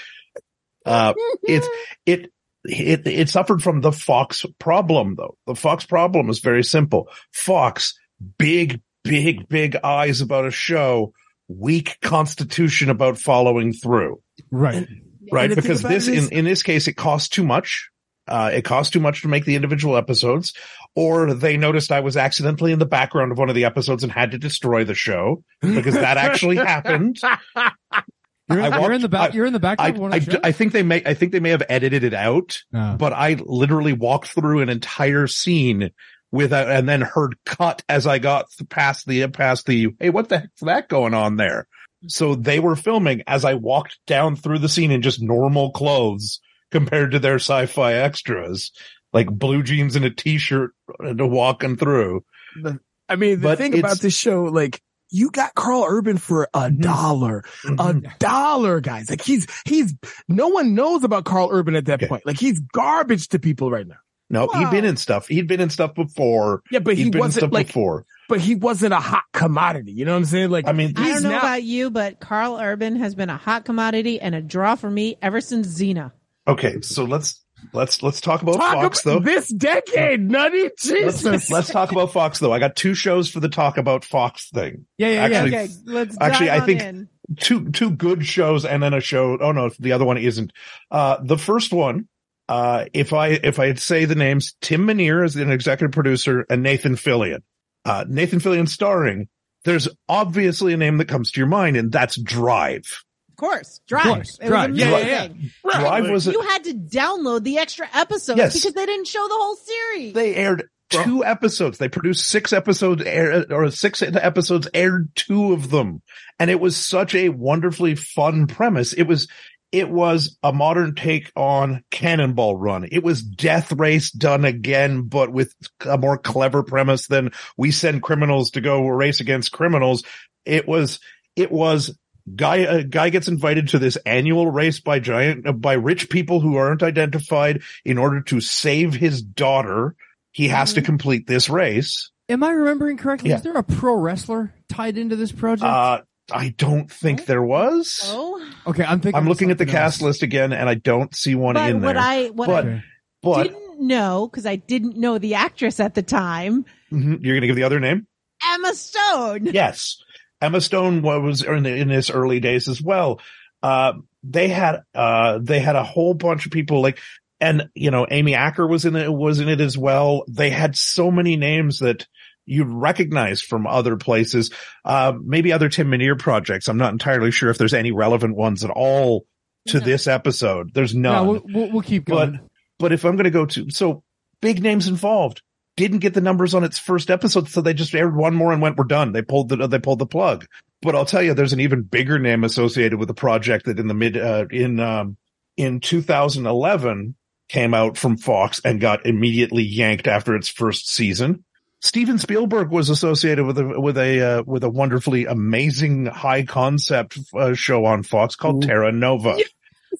Uh, [laughs] it's, it, it, it suffered from the Fox problem though. The Fox problem is very simple. Fox, big, big, big eyes about a show, weak constitution about following through. Right. right? And thing Because this, it in, in this case, it costs too much. Uh, it costs too much to make the individual episodes, or they noticed I was accidentally in the background of one of the episodes and had to destroy the show because that actually [laughs] happened. You're, I you're in the back. I- you're in the I, background. of one I, of the shows? I think they may, I think they may have edited it out, No. but I literally walked through an entire scene without, and then heard cut as I got past the, past the, hey, what the heck's that going on there? So they were filming as I walked down through the scene in just normal clothes compared to their sci-fi extras, like blue jeans and a t-shirt to walking through. I mean, the But thing about this show, like, you got Karl Urban for a Mhm. dollar, a Mhm. dollar, guys. Like he's, he's, no one knows about Karl Urban at that Okay. point. Like he's garbage to people right now. No, he'd been in stuff. He'd been in stuff before. Yeah, but He'd he been in wasn't stuff like, before. But he wasn't a hot commodity. You know what I'm saying? Like, I mean, I he's don't know now- about you, but Karl Urban has been a hot commodity and a draw for me ever since Xena. Okay, so let's let's let's talk about talk Fox about though. this decade, nutty Let's, Jesus. let's talk about Fox though. I got two shows for the talk about Fox thing. yeah, yeah, yeah. actually- Okay, let's actually, dive I think- in. Two two good shows and then a show. Oh no, the other one isn't. Uh, the first one. Uh, if I if I say the names, Tim Minear is an executive producer and Nathan Fillion. Uh, Nathan Fillion starring. There's obviously a name that comes to your mind, and that's Drive. Of course, Drive. course, it Drive. was Yeah, amazing. yeah, Drive was a, You had to download the extra episodes Yes. because they didn't show the whole series. they aired two episodes. They produced six episodes, air, or six episodes, aired two of them, and it was such a wonderfully fun premise. It was, it was a modern take on Cannonball Run. It was Death Race done again, but with a more clever premise than we send criminals to go race against criminals. It was, it was. Guy, a guy gets invited to this annual race by giant, uh, by rich people who aren't identified in order to save his daughter he has to complete this race. Am I remembering correctly? Yeah. Is there a pro wrestler tied into this project? Uh, I don't think there was. oh, okay, I'm thinking. I'm looking at the something cast else. list again, and I don't see one but in what there. I what But- I but didn't know because I didn't know the actress at the time, Mhm, you're going to give the other name? Emma Stone. Yes, Emma Stone was in, in his early days as well. Uh, they had uh, they had a whole bunch of people like, and you know, Amy Acker was in it was in it as well. They had so many names that you'd recognize from other places, uh, maybe other Tim Minear projects. I'm not entirely sure if there's any relevant ones at all to No. this episode. There's No, none. we'll, we'll, we'll keep But- going. But if I'm going to go to, so big names involved didn't get the numbers on its first episode. So they just aired one more and went, we're done. They pulled the, they pulled the plug. But I'll tell you, there's an even bigger name associated with the project that in the mid, uh, in, um, in 2011 came out from Fox and got immediately yanked after its first season. Steven Spielberg was associated with a, with a, uh, with a wonderfully amazing high concept uh, show on Fox called Ooh. Terra Nova. [laughs]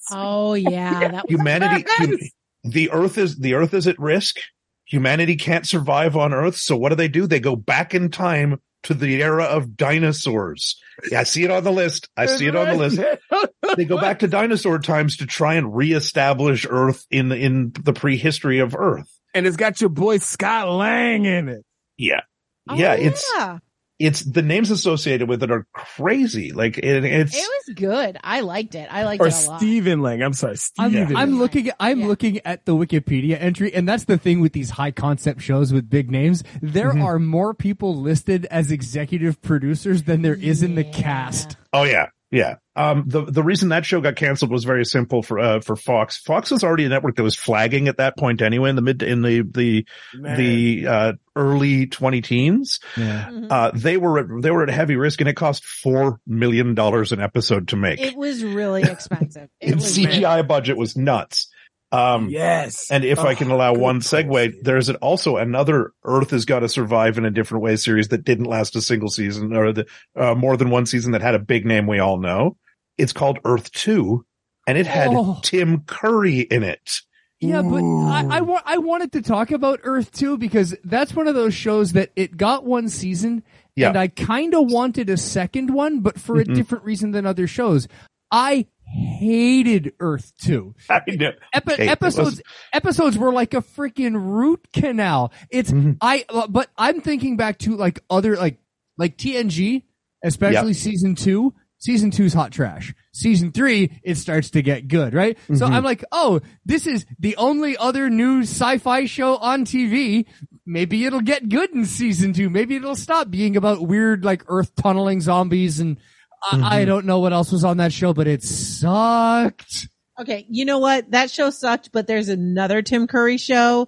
Oh yeah, that was Humanity, hum- the earth is, the earth is at risk. Humanity can't survive on earth. So what do they do? They go back in time to the era of dinosaurs. Yeah, I see it on the list. I see it on the list. [laughs] They go back to dinosaur times to try and reestablish earth in the, in the prehistory of earth. and it's got your boy Scott Lang in it. Yeah. Oh, yeah, it's, yeah. it's the names associated with it are crazy. Like it, it's, it was good. I liked it. I liked Or it a lot. Stephen Lang. I'm sorry, I'm, I'm Yeah. looking. I'm Yeah. looking at the Wikipedia entry, and that's the thing with these high concept shows with big names. There Mhm. are more people listed as executive producers than there is in the cast. Oh yeah, yeah. Um, the the reason that show got canceled was very simple for uh, for Fox. Fox was already a network that was flagging at that point anyway in the mid in the the Man. the uh, early twenty teens. Yeah. Mhm. Uh, they were at, they were at heavy risk, and it cost four million dollars an episode to make. It was really expensive. It In was CGI budget was nuts. Um, yes. and if I Oh, can allow one segue, Steve. there's an, also another Earth has got to survive in a different way series that didn't last a single season or the, uh, more than one season that had a big name we all know. It's called Earth 2 and it had Oh. Tim Curry in it. Yeah, but I, I, wa- I wanted to talk about Earth 2 because that's one of those shows that it got one season Yeah. and I kind of wanted a second one, but for Mhm. a different reason than other shows. I hated Earth 2. [laughs] I know. Epi- episodes episodes were like a freaking root canal. It's Mhm. I but I'm thinking back to like other like like TNG, especially season 2, Season two's hot trash. Season three, it starts to get good, right? So Mhm. I'm like, oh, this is the only other new sci-fi show on TV. Maybe it'll get good in season two. Maybe it'll stop being about weird, like earth tunneling zombies and I, I don't know what else was on that show, but it sucked. Okay, you know what? That show sucked, but there's another Tim Curry show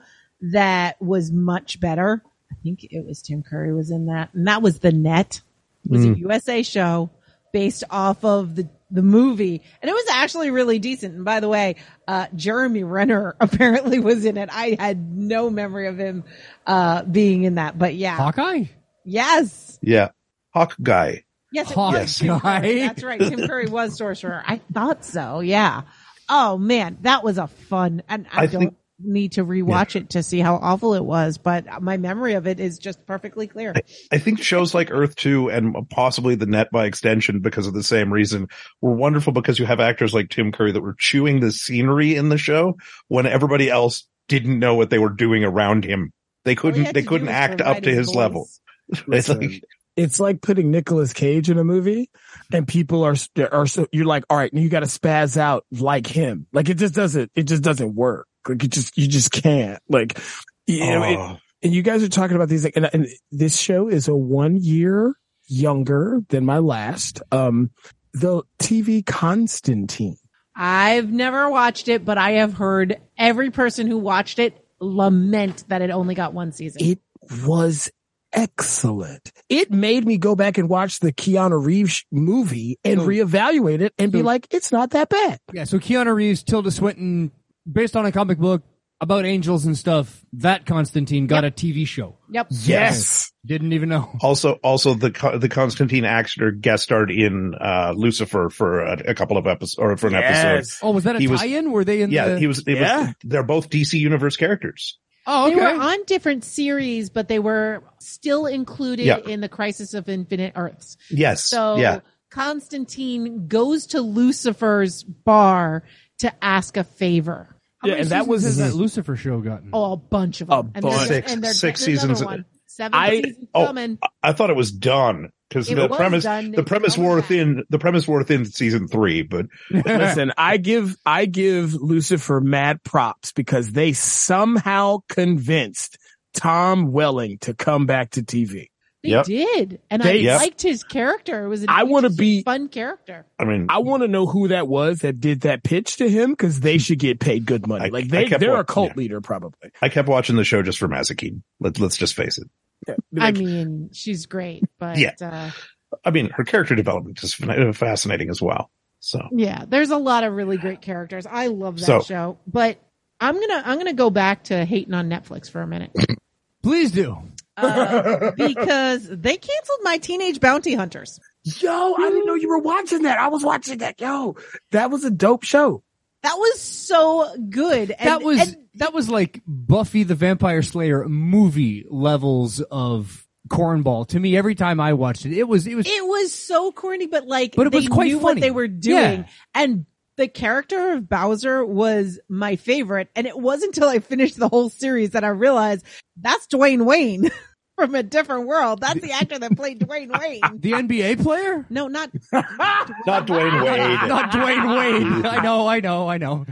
that was much better. I think it was Tim Curry was in that, and that was The Net. It was a USA show based off of the the movie, and it was actually really decent. And by the way, uh, Jeremy Renner [laughs] apparently was in it. I had no memory of him uh, being in that, but yeah, Hawkeye? yes, Yeah. Hawk guy. Yes, it Hawkeye. was Tim Curry. That's right. Tim Curry was sorcerer. I thought so. Yeah. Oh man, that was a fun, and I, I don't think- need to rewatch it to see how awful it was, but my memory of it is just perfectly clear. I think shows like Earth 2 and possibly the net by extension because of the same reason were wonderful because you have actors like Tim Curry that were chewing the scenery in the show when everybody else didn't know what they were doing around him. They couldn't, they couldn't act up to his voice. level. It's like, it's like putting Nicolas Cage in a movie and people are, are so, you're like, all right, you got to spaz out like him. Like it just doesn't, it just doesn't work. Like it just, you just can't. Like, you know, it- oh, and you guys are talking about these, like, and, and this show is a one year younger than my last. Um, the TV Constantine. I've never watched it, but I have heard every person who watched it lament that it only got one season. It was excellent. It made me go back and watch the Keanu Reeves movie and So- reevaluate it and be like, it's not that bad. Yeah, so Keanu Reeves, Tilda Swinton, based on a comic book about angels and stuff, that Constantine got a TV show. yep. Yes. Didn't even know. also, also the, the Constantine actor guest starred in, uh, Lucifer for a, a couple of episodes or for an episode. Oh, was that a He was- tie-in? Were they in Yeah, the... he was, it Yeah. was, they're both DC universe characters. Oh, They were on different series, but they were still included Yeah. in the Crisis of Infinite Earths. Yes. So yeah. Constantine goes to Lucifer's bar to ask a favor. How Yeah, and that was- has that mm-hmm. Lucifer show gotten? Oh, a bunch of A them. And there's- bunch. Six- and there's- six seasons. one. Seven I- seasons oh, coming. I thought it was done because the premise, the premise coming wore back. within, the premise wore within season three, but [laughs] Listen, I give, I give Lucifer mad props because they somehow convinced Tom Welling to come back to TV. They Yep. did. And They- I Yep. liked his character. It was an I wanna be- fun character. I mean, I want to know who that was that did that pitch to him because they should get paid good money. I- like they, they're wa- a cult yeah. leader probably. I kept watching the show just for Mazikeen. Let, let's just face it. I Like, mean, she's great, but Yeah. uh, I mean, her character development is fascinating as well. So yeah, there's a lot of really great characters. I love that So- show. But I'm gonna I'm gonna go back to hating on Netflix for a minute. [laughs] Please do. Uh, because they canceled my teenage bounty hunters. yo, I didn't know you were watching that. I was watching that. Yo, that was a dope show. That was so good. And, that was and that was like Buffy the Vampire Slayer movie levels of cornball to me every time I watched it. It was it was it was so corny, but like But it was quite knew what funny. they were doing. Yeah. And the character of Bowser was my favorite. And it wasn't until I finished the whole series that I realized that's Dwayne Wayne [laughs] from a different world. That's the actor that played Dwayne [laughs] Wayne. the NBA player. No, not [laughs] not Dwayne Wade. [laughs] Not Dwayne Wade. I know, I know, I know.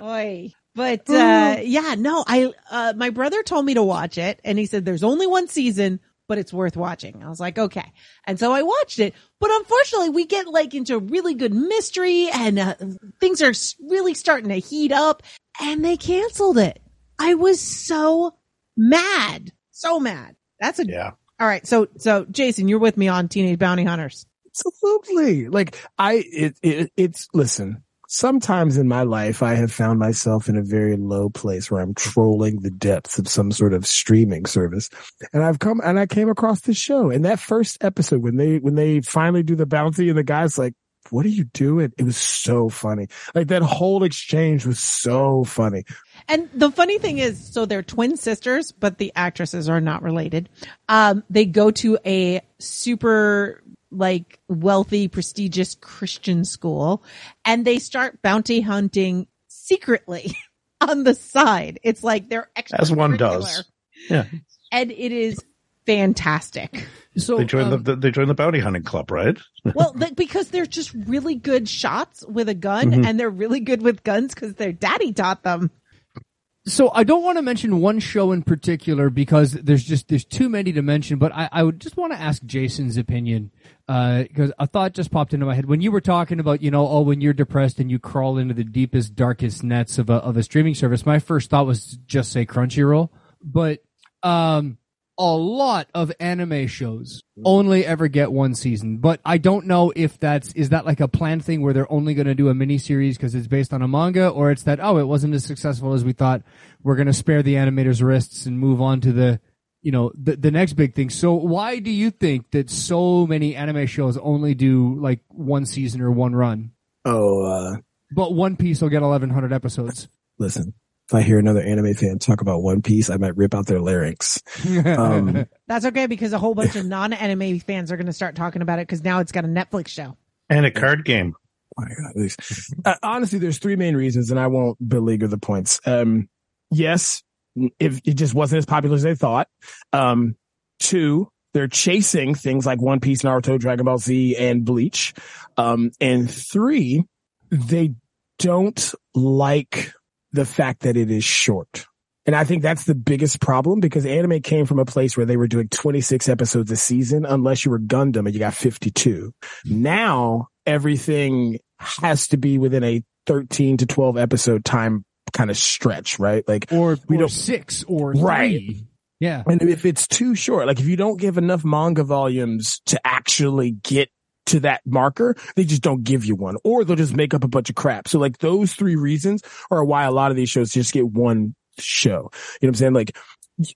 Oy. But uh yeah, no, I uh my brother told me to watch it and he said there's only one season, but it's worth watching. I was like, okay. And so I watched it. But unfortunately, we get like into really good mystery and uh, things are really starting to heat up and they canceled it. I was so mad. So mad. That's a Yeah. All right. So so Jason, you're with me on Teenage Bounty Hunters. Absolutely. Like I, it, it, it's, listen, sometimes in my life, I have found myself in a very low place where I'm trolling the depths of some sort of streaming service. And I've come and I came across this show and that first episode when they, when they finally do the bounty and the guy's like, what are you doing? It was so funny. Like that whole exchange was so funny. And the funny thing is, so they're twin sisters, but the actresses are not related. Um, they go to a super like wealthy, prestigious Christian school and they start bounty hunting secretly [laughs] on the side. It's like they're extra. As one does. Yeah. And it is fantastic. So They joined um, the, they joined the bounty hunting club, right? [laughs] Well, th- because they're just really good shots with a gun, Mm-hmm. and they're really good with guns because their daddy taught them. So I don't want to mention one show in particular because there's just there's too many to mention. But I, I would just want to ask Jason's opinion because a thought just popped into my head when you were talking about you know oh when you're depressed and you crawl into the deepest darkest nets of a of a streaming service. My first thought was just say Crunchyroll, but um a lot of anime shows only ever get one season, but I don't know if that's is that like a planned thing where they're only going to do a mini series because it's based on a manga, or it's that oh it wasn't as successful as we thought. We're going to spare the animators' wrists and move on to the you know the the next big thing. So why do you think that so many anime shows only do like one season or one run, Oh, uh, but One Piece will get eleven hundred episodes? listen, if I hear another anime fan talk about One Piece, I might rip out their larynx. Um, [laughs] That's okay because a whole bunch of non-anime fans are going to start talking about it because now it's got a Netflix show. And a card game. my God, these- uh, honestly, there's three main reasons, and I won't beleaguer the points. Um, yes, if it just wasn't as popular as they thought. Um, two, they're chasing things like One Piece, Naruto, Dragon Ball Z, and Bleach. Um, and three, they don't like the fact that it is short. And I think that's the biggest problem because anime came from a place where they were doing 26 episodes a season, unless you were Gundam and you got 52. Now everything has to be within a 13 to 12 episode time kind of stretch, right? Like, or We or don't- six or Right. three. Yeah. and if it's too short, like if you don't give enough manga volumes to actually get to that marker, they just don't give you one, or they'll just make up a bunch of crap. So like those three reasons are why a lot of these shows just get one show. You know what I'm saying? Like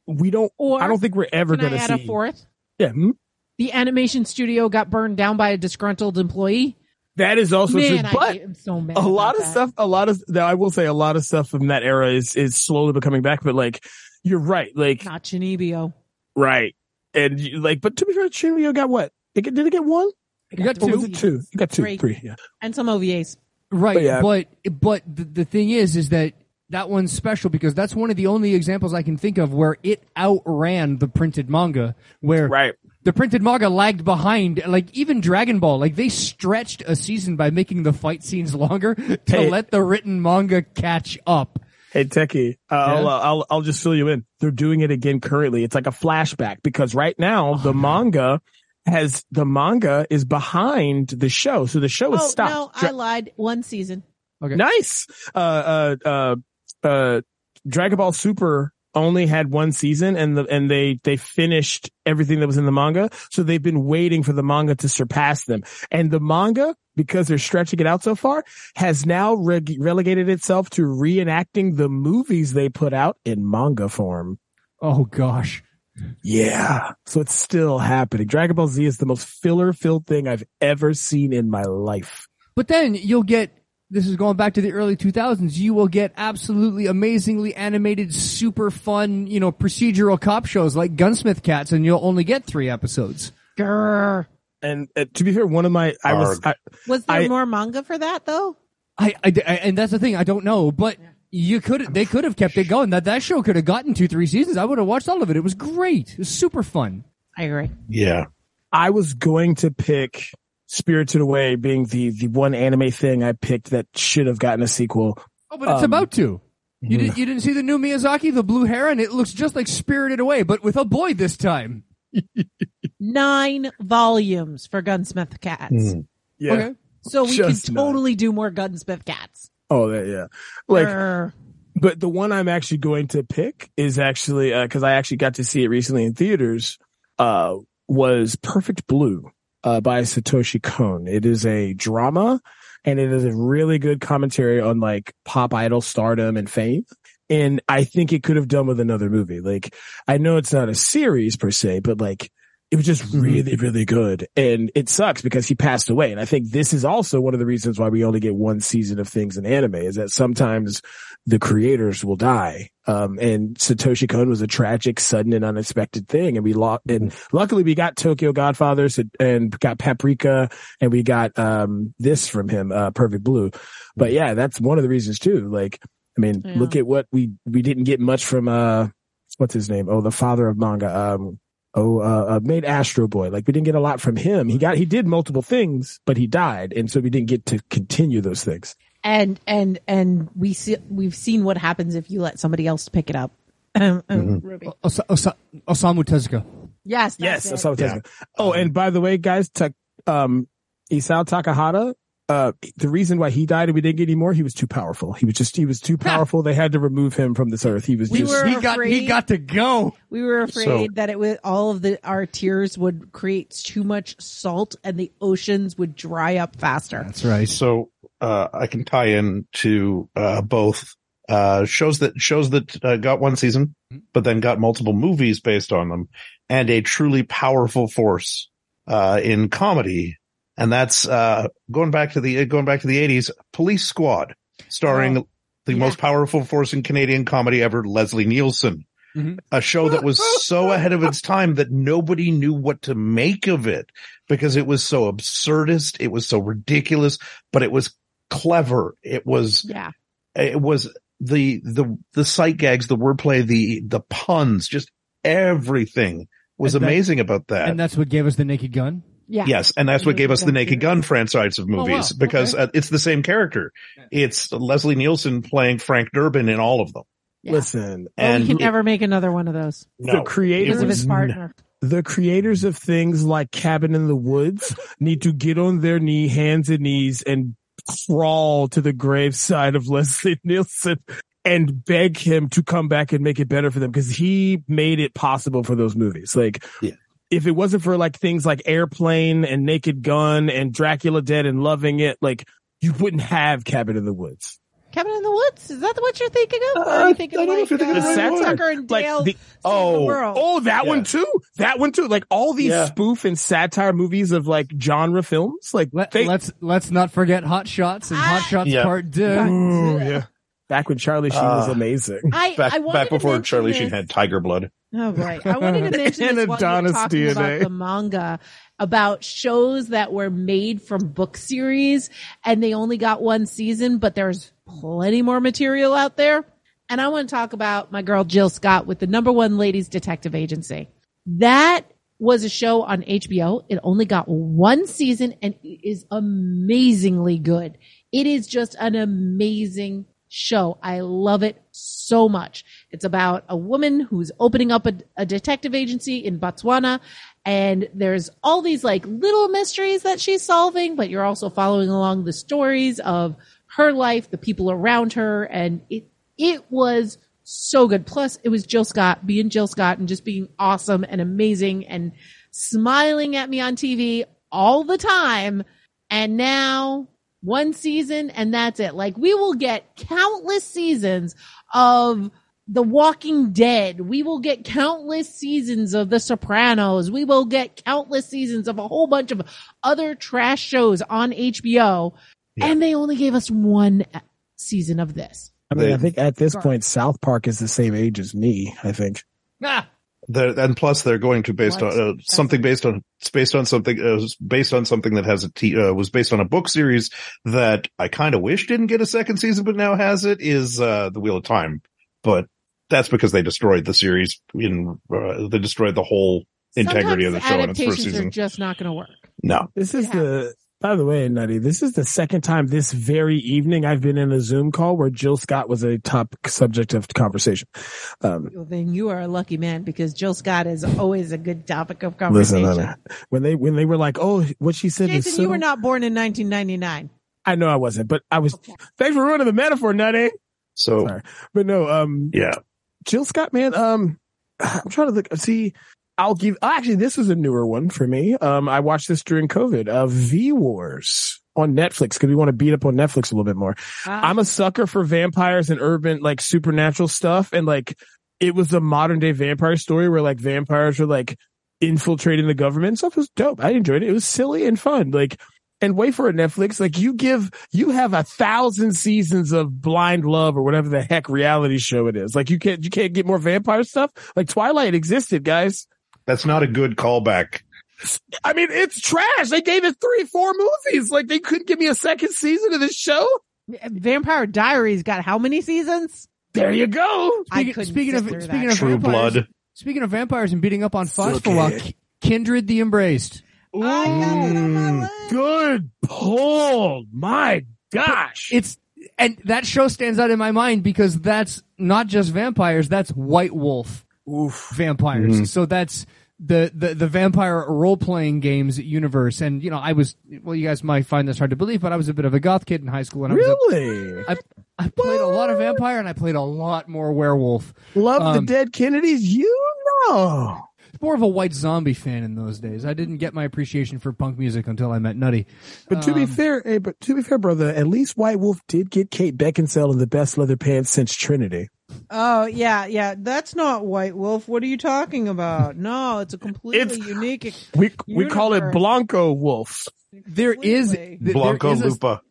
we don't, Or I don't think we're ever going to see. a fourth? Yeah, hmm? The animation studio got burned down by a disgruntled employee. that is also Man, true. But so mad. a lot of that. stuff, a lot of, now I will say a lot of stuff from that era is, is slowly becoming back, but like, you're right. Like, Not Chinibio. right. And you, like, but to be fair, Shinryu got what? It, did it get one? You got Or two. two? You got two, Three. three. Yeah. and some OVAs. Right, But yeah. but but the, the thing is, is that that one's special because that's one of the only examples I can think of where it outran the printed manga. Where Right. the printed manga lagged behind, like even Dragon Ball, like they stretched a season by making the fight scenes longer [laughs] to Hey. let the written manga catch up. Hey Techie, uh, I'll, uh, I'll I'll just fill you in. They're doing it again currently. It's like a flashback because right now the manga has the manga is behind the show, so the show is Oh stopped. no, Dra- I lied. One season. Okay. Nice. Uh, uh, uh, uh, Dragon Ball Super only had one season, and the and they they finished everything that was in the manga. So they've been waiting for the manga to surpass them, and the manga because they're stretching it out so far has now reg- relegated itself to reenacting the movies they put out in manga form. Oh gosh. Yeah. So it's still happening. Dragon Ball Z is the most filler filled thing I've ever seen in my life. But then you'll get this is going back to the early 2000s. You will get absolutely amazingly animated, super fun, you know, procedural cop shows like Gunsmith Cats, and you'll only get three episodes. Grr. And uh, to be fair, one of my, I was, I, Was there I- more manga for that though? I, I, I- and that's the thing. I don't know, but you could they could have kept it going. That that show could have gotten two three seasons. I would have watched all of it. It was great. It was super fun. I agree. Yeah. I was going to pick Spirited Away being the, the one anime thing I picked that should have gotten a sequel. Oh, but it's Um, about to. You didn't you didn't see the new Miyazaki, the blue heron? It looks just like Spirited Away, but with a boy this time. [laughs] Nine volumes for Gunsmith Cats. Hmm. Yeah. Okay. So we Just could nine. totally do more Gunsmith Cats. Oh, that, yeah. Like, but the one I'm actually going to pick is actually, uh, cause I actually got to see it recently in theaters, uh, was Perfect Blue, uh, by Satoshi Kon. It is a drama and it is a really good commentary on like pop idol stardom and fame. And I think it could have done with another movie. Like, I know it's not a series per se, but like, it was just really, really good. And it sucks because he passed away. And I think this is also one of the reasons why we only get one season of things in anime is that sometimes the creators will die. Um, and Satoshi Kon was a tragic, sudden and unexpected thing. And we lost, and luckily we got Tokyo Godfathers and got Paprika and we got, um, this from him, uh, Perfect Blue. But yeah, that's one of the reasons too. Like, I mean, Yeah. look at what we, we didn't get much from, uh, what's his name? Oh, the father of manga. Um, oh, uh, uh, made Astro Boy. Like we didn't get a lot from him. He got, he did multiple things, but he died. And so we didn't get to continue those things. and and and we see we've seen what happens if you let somebody else pick it up. Um, [clears throat] um, Mm-hmm. Ruby. Osa- Osa- Osamu Tezuka. Yes, Yes. that's That's it. what I Yeah. Oh, and by the way, guys, Ta- um, Isao Takahata, uh, the reason why he died and we didn't get any more, he was too powerful. He was just, he was too [laughs] powerful. they had to remove him from this earth. He was We just, were He got he got to go. We were afraid So- that it would all of the our tears would create too much salt and the oceans would dry up faster. That's right. So uh, I can tie in to uh, both uh, shows that shows that uh, got one season, but then got multiple movies based on them, and a truly powerful force uh, in comedy, and that's uh, going back to the going back to the eighties. Police Squad, starring Oh, the yeah. most powerful force in Canadian comedy ever, Leslie Nielsen. Mhm. A show that was so [laughs] ahead of its time that nobody knew what to make of it because it was so absurdist. It was so ridiculous, but it was clever. It was, Yeah. it was the, the, the sight gags, the wordplay, the, the puns, just everything was And that- amazing about that. And that's what gave us the Naked Gun. Yeah. Yes, and that's what gave us the Naked Naked Gun Gun franchise of Oh, wow. movies because uh, it's the same character. It's Leslie Nielsen playing Frank Drebin in all of them. Yeah. listen, But And we can never make another one of those the creators of his partner. the creators of things like Cabin in the Woods need to get on their knee, hands and knees and crawl to the graveside of [laughs] Leslie Nielsen and beg him to come back and make it better for them because he made it possible for those movies. Like, Yeah. If it wasn't for like things like Airplane and Naked Gun and Dracula Dead and Loving It, like you wouldn't have Cabin in the Woods. Cabin in the Woods? Is that what you're thinking of? or are Uh, you thinking I don't know like if you're thinking uh, of the right one. Tucker and Dale the- Save the oh, World? Oh, that Yeah. one too. That one too. Like all these Yeah. spoof and satire movies of like genre films. Like Let, they, let's let's not forget Hot Shots and Hot Shots Yeah. Part Two. Ooh, yeah. Back when Charlie Sheen was Uh, amazing. I, back I back before mention Charlie this. Sheen had Tiger Blood. Oh boy, I wanted to [laughs] mention And this while you're Adonis talking about the manga about shows that were made from book series and they only got one season, but there's plenty more material out there. And I want to talk about my girl Jill Scott with the number one ladies detective agency. That was a show on HBO. It only got one season and it is amazingly good. It is just an amazing show. I love it so much. It's about a woman who's opening up a, a detective agency in Botswana and there's all these like little mysteries that she's solving, but you're also following along the stories of her life, the people around her, and it it was so good. Plus, it was Jill Scott being Jill Scott and just being awesome and amazing and smiling at me on TV all the time. And now one season and that's it. Like we will get countless seasons of The Walking Dead. We will get countless seasons of The Sopranos. We will get countless seasons of a whole bunch of other trash shows on HBO. Yeah. And they only gave us one season of this. I mean, They- I think at this Sorry. point, South Park is the same age as me. I think. Ah, They're, and plus, they're going to based What? on uh, something based on it's based on something uh, based on something that has a t- uh, was based on a book series that I kind of wish didn't get a second season, but now has it. Is uh, the Wheel of Time, but that's because they destroyed the series in uh, they destroyed the whole integrity of the Sometimes show in its first adaptations season. are just not going to work. no, This is It the. By the way, Nutty, this is the second time this very evening I've been in a Zoom call where Jill Scott was a top subject of conversation. Um, Well, then you are a lucky man because Jill Scott is always a good topic of listen, conversation. Nutty, when they when they were like, "Oh, what she said is Jason, so," you were not born in 1999. I know I wasn't, but I was. Thanks for ruining the metaphor, Nutty. so Sorry. But no, um, yeah, Jill Scott, man, um, [sighs] I'm trying to look, see, I'll give, actually, this is a newer one for me. Um, I watched this during COVID, uh, V Wars on Netflix because we want to beat up on Netflix a little bit more. I'm a sucker for vampires and urban, like supernatural stuff. And like, it was a modern day vampire story where like vampires were like infiltrating the government. Stuff was dope. I enjoyed it. It was silly and fun. Like, and wait for a Netflix. Like you give, you have a thousand seasons of blind love or whatever the heck reality show it is. Like you can't, you can't get more vampire stuff. Like Twilight existed, guys. that's not a good callback. I mean, it's trash. They gave it three, four movies. Like they couldn't give me a second season of this show. Vampire Diaries got how many seasons? There you go. Speaking, couldn't speaking of speaking that. of True vampires, Blood. Speaking of vampires and beating up on Fox for a while, Kindred the Embraced. I got it on my Mm, list. Good pull. My gosh. It's and that show stands out in my mind because that's not just vampires, that's White Wolf Oof. vampires. Mhm. So that's the, the, the vampire role playing games universe. And, you know, I was, well, you guys might find this hard to believe, but I was a bit of a goth kid in high school and I Really? I, I played a lot of vampire and I played a lot more werewolf. Love um, the dead Kennedys? You know. More of a white zombie fan in those days. I didn't get my appreciation for punk music until I met Nutty. But to be Um, fair, hey, but to be fair, brother, at least White Wolf did get Kate Beckinsale in the best leather pants since Trinity. Oh yeah, yeah. That's not White Wolf. What are you talking about? [laughs] No, it's a completely It's- unique. We we call it Blanco Wolf. There is, Completely. there Blanco is a- Lupa.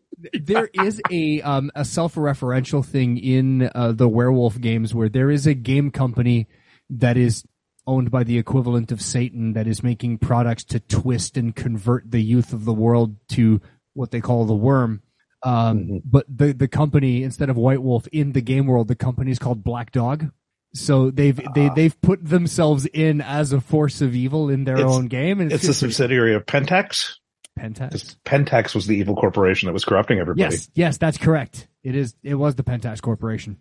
there is a um a self-referential thing in uh, the werewolf games where there is a game company that is owned by the equivalent of Satan that is making products to twist and convert the youth of the world to what they call the worm. Um, Mhm. but the the company instead of White Wolf in the game world, the company is called Black Dog. So they've they Ah. they've put themselves in as a force of evil in their own game, and It's a subsidiary of Pentex. Pentex. Pentex was the evil corporation that was corrupting everybody. Yes, yes, that's correct. It is. It was the Pentex Corporation.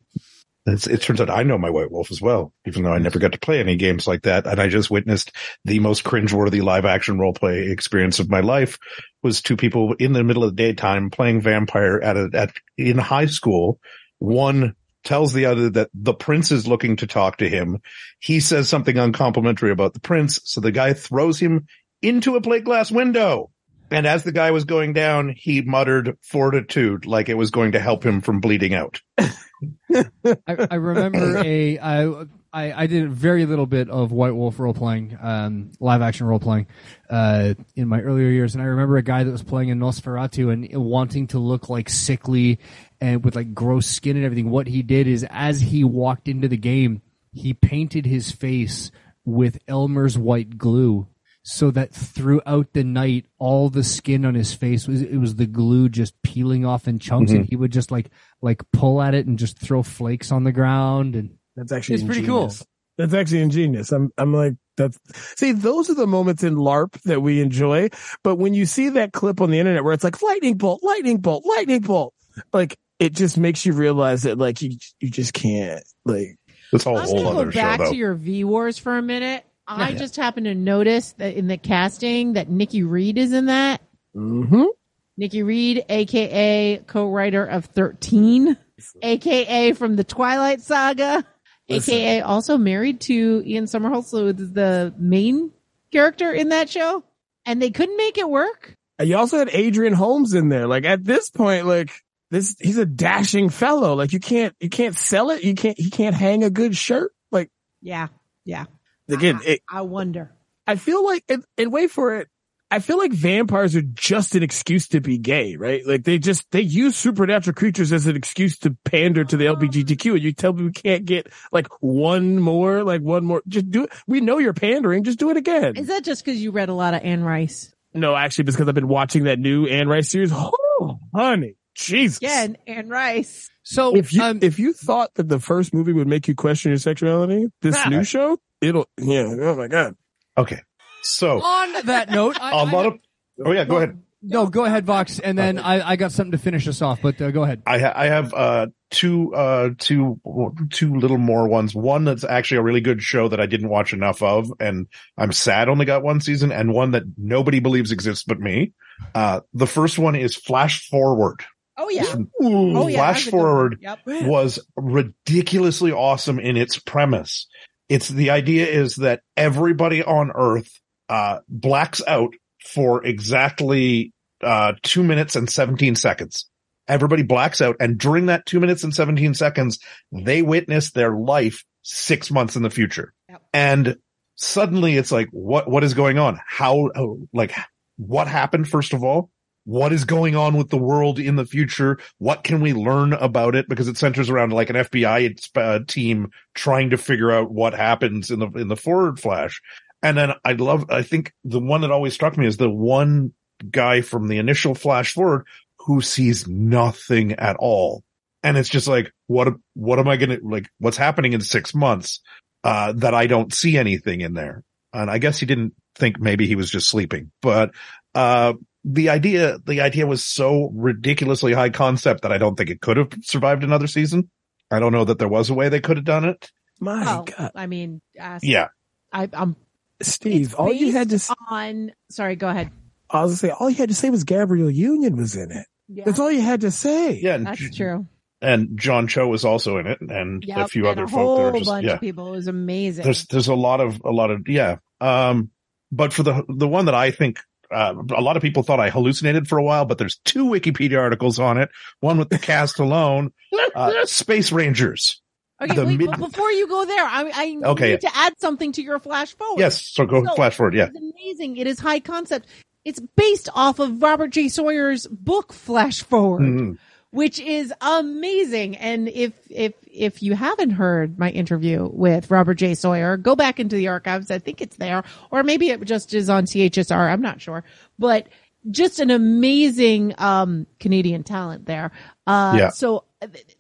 It's, it turns out I know my White Wolf as well, even though I never got to play any games like that. And I just witnessed the most cringeworthy live action role play experience of my life was two people in the middle of the daytime playing vampire at a, at, in high school. One tells the other that the prince is looking to talk to him. He says something uncomplimentary about the prince. So the guy throws him into a plate glass window. And as the guy was going down, he muttered fortitude like it was going to help him from bleeding out. [laughs] I, I remember [laughs] a I, I I did a very little bit of White Wolf role playing, um, live action role playing, uh, in my earlier years, and I remember a guy that was playing in Nosferatu and wanting to look like sickly and with like gross skin and everything. What he did is, as he walked into the game, he painted his face with Elmer's white glue. So that throughout the night, all the skin on his face was it was the glue just peeling off in chunks, and he would just like like pull at it and just throw flakes on the ground and That's actually It's pretty cool. That's actually ingenious. I'm I'm like that's see those are the moments in LARP that we enjoy. But when you see that clip on the internet where it's like lightning bolt, lightning bolt, lightning bolt, like it just makes you realize that like you you just can't like That's a I'm whole gonna other go back show, though. to your V Wars for a minute. I Yeah. just happened to notice that in the casting that Nikki Reed is in that. mm-hmm. Nikki Reed, aka co-writer of 13, aka from the Twilight Saga, Listen. aka also married to Ian Somerhalder, who is the main character in that show. And they couldn't make it work. And you also had Adrian Holmes in there. Like at this point, like this he's a dashing fellow. Like you can't you can't sell it. You can't he can't hang a good shirt. Like Yeah. Yeah. again, it, I wonder. I feel like, and, and wait for it. I feel like vampires are just an excuse to be gay, right? Like they just, they use supernatural creatures as an excuse to pander to the LGBTQ. And you tell me we can't get like one more, like one more, just do it. We know you're pandering. Just do it again. Is that just because you read a lot of Anne Rice? no, actually, because I've been watching that new Anne Rice series. Oh, honey. Jesus. Yeah, and Anne Rice. so If you, um, if you thought that the first movie would make you question your sexuality, this new show, it'll, yeah. Oh my God. Okay. So on that note, I, [laughs] a I- lot of, oh yeah, go ahead. no, go ahead, Vox, and then I, I got something to finish us off. But uh, go ahead. I, ha- I have, uh, two, uh, two, two little more ones. One that's actually a really good show that I didn't watch enough of. And I'm sad only got one season and one that nobody believes exists but me. Uh, the first one is Flash Forward. Oh yeah. Ooh. Oh yeah. Flash that's a good one. Forward Yep. was ridiculously awesome in its premise. It's the idea is that everybody on Earth uh, blacks out for exactly uh, two minutes and 17 seconds. Everybody blacks out. And during that two minutes and 17 seconds, they witness their life six months in the future. Yep. And suddenly it's like, what, what is going on? How, oh, like, what happened first of all? What is going on with the world in the future? What can we learn about it? Because it centers around like an FBI uh, team trying to figure out what happens in the, in the forward flash. And then I love, I think the one that always struck me is the one guy from the initial flash forward who sees nothing at all. And it's just like, what, what am I going to like, what's happening in six months? uh, that I don't see anything in there. And I guess he didn't think maybe he was just sleeping, but, uh, the idea, the idea was so ridiculously high concept that I don't think it could have survived another season. I don't know that there was a way they could have done it. My Well, God, I mean, ask, Yeah. I, I'm Steve, it's all you had to, based s- on. Sorry, go ahead. I was gonna say, all you had to say was Gabrielle Union was in it. Yeah, That's all you had to say. Yeah. And, that's true. and John Cho was also in it and Yep, a few and other a folk whole that just, bunch yeah. of people. It was amazing. there's there's a lot of a lot of yeah um but for the the one that i think uh, a lot of people thought i hallucinated for a while but there's two wikipedia articles on it one with the cast alone uh, [laughs] space rangers okay, the wait, mid- but before you go there, I, I Okay. need to add something to your flash forward. yes so go So- flash forward yeah It's amazing. It is high concept. It's based off of Robert J. Sawyer's book Flash Forward, Mhm. which is amazing. And if if if you haven't heard my interview with Robert J. Sawyer, go back into the archives. I think it's there, or maybe it just is on CHSR. I'm not sure, but just an amazing um Canadian talent there. Uh Yeah. so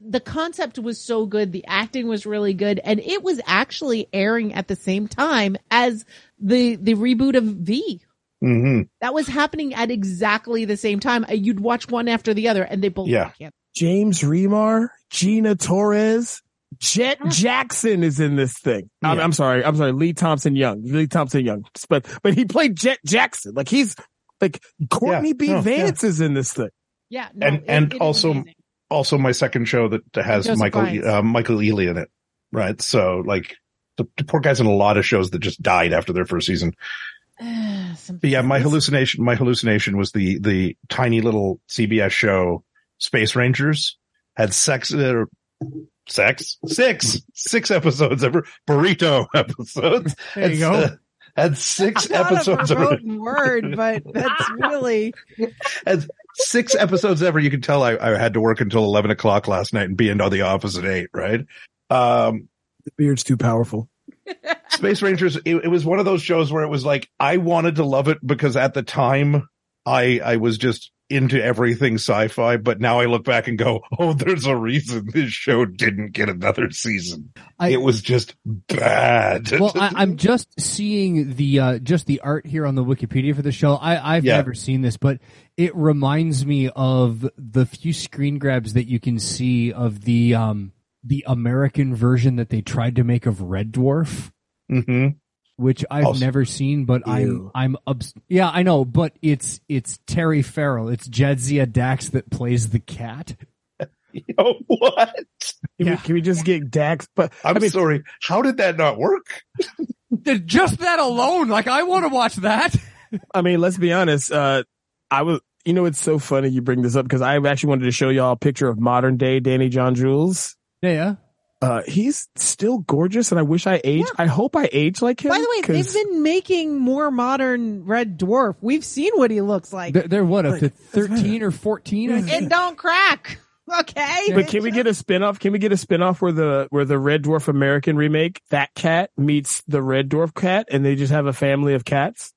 the concept was so good, the acting was really good, and it was actually airing at the same time as the the reboot of V. hmm That was happening at exactly the same time. Uh, You'd watch one after the other, and they both Yeah. can't. James Remar, Gina Torres, Jet Jackson is in this thing. I'm, I'm sorry. I'm sorry. Lee Thompson Young, Lee Thompson Young, but, but he played Jet Jackson. Like he's like Courtney Yeah. B. No, Vance is in this thing. Yeah, no, And- it- and it is also- amazing. Also my second show that has Joseph michael Fiennes. uh, michael Ealy in it right so like the, the poor guy's in a lot of shows that just died after their first season [sighs] Some- But yeah, my hallucination, my hallucination was the, the tiny little CBS show Space Rangers had sex, uh, sex, six, six episodes ever, burrito [laughs] episodes. There you Had, go. Had six [laughs] Not a episodes ever, verboten word, but that's really had six episodes ever. You can tell I, I had to work until 11 o'clock last night and be into the office at eight, right? Um, The beard's too powerful. Space Rangers, it, it was one of those shows where it was like, I wanted to love it because at the time I, I was just into everything sci-fi, but now I look back and go, [laughs] Oh, there's a reason this show didn't get another season. I- it was just bad. [laughs] well, I, I'm just seeing the uh, just the art here on the Wikipedia for the show. I, I've Yeah. never seen this, but it reminds me of the few screen grabs that you can see of the um, the American version that they tried to make of Red Dwarf, hmm which I've Also- never seen. But I'm I'm obs- yeah, I know, but it's it's Terry Farrell. It's Jadzia Dax that plays the cat. [laughs] Oh, what? Can, Yeah. we, can we just get Dax? But I'm I mean, sorry. How did that not work? Just that alone, like I want to watch that. [laughs] I mean, let's be honest. Uh, I was, you know, it's so funny you bring this up because I actually wanted to show y'all a picture of modern day Danny John Jules. Yeah, yeah. Uh, he's still gorgeous and I wish I aged. I hope I age like him. By the way, 'cause- they've been making more modern Red Dwarf. We've seen what he looks like. They're, they're what up to Like, thirteen or fourteen? I it don't crack. [laughs] Okay. But can we get a spinoff? Can we get a spinoff where the where the Red Dwarf American remake that cat meets the Red Dwarf cat, and they just have a family of cats?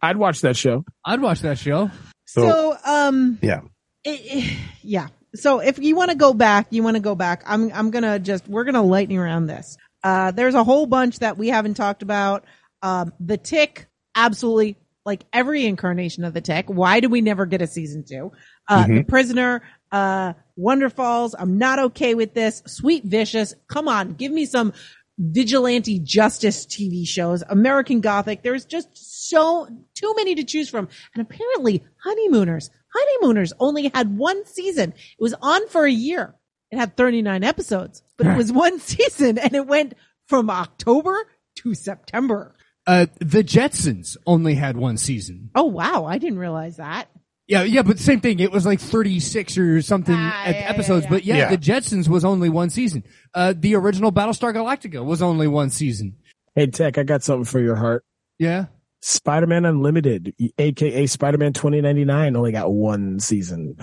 I'd watch that show. I'd watch that show. So, um, Yeah. it- it- yeah. So if you want to go back, you want to go back. I'm, I'm gonna just, we're gonna lightning around this. Uh, there's a whole bunch that we haven't talked about. Um, the tick, absolutely, like every incarnation of the tick. Why do we never get a season two? Uh, Mhm. the prisoner, uh, Wonderfalls. I'm not okay with this. Sweet Vicious. Come on, give me some vigilante justice TV shows. American Gothic. There's just so too many to choose from. And apparently, Honeymooners. Honeymooners only had one season. It was on for a year. It had 39 episodes, but it was one season and it went from October to September. Uh, the Jetsons only had one season. Oh wow, I didn't realize that. Yeah, yeah, but same thing. It was like 36 or something Ah, ep- yeah, yeah, episodes. yeah. But yeah, Yeah. the Jetsons was only one season. Uh, the original Battlestar Galactica was only one season. Hey Tech, I got something for your heart. Yeah. Spider-Man Unlimited, aka Spider-Man 2099, only got one season.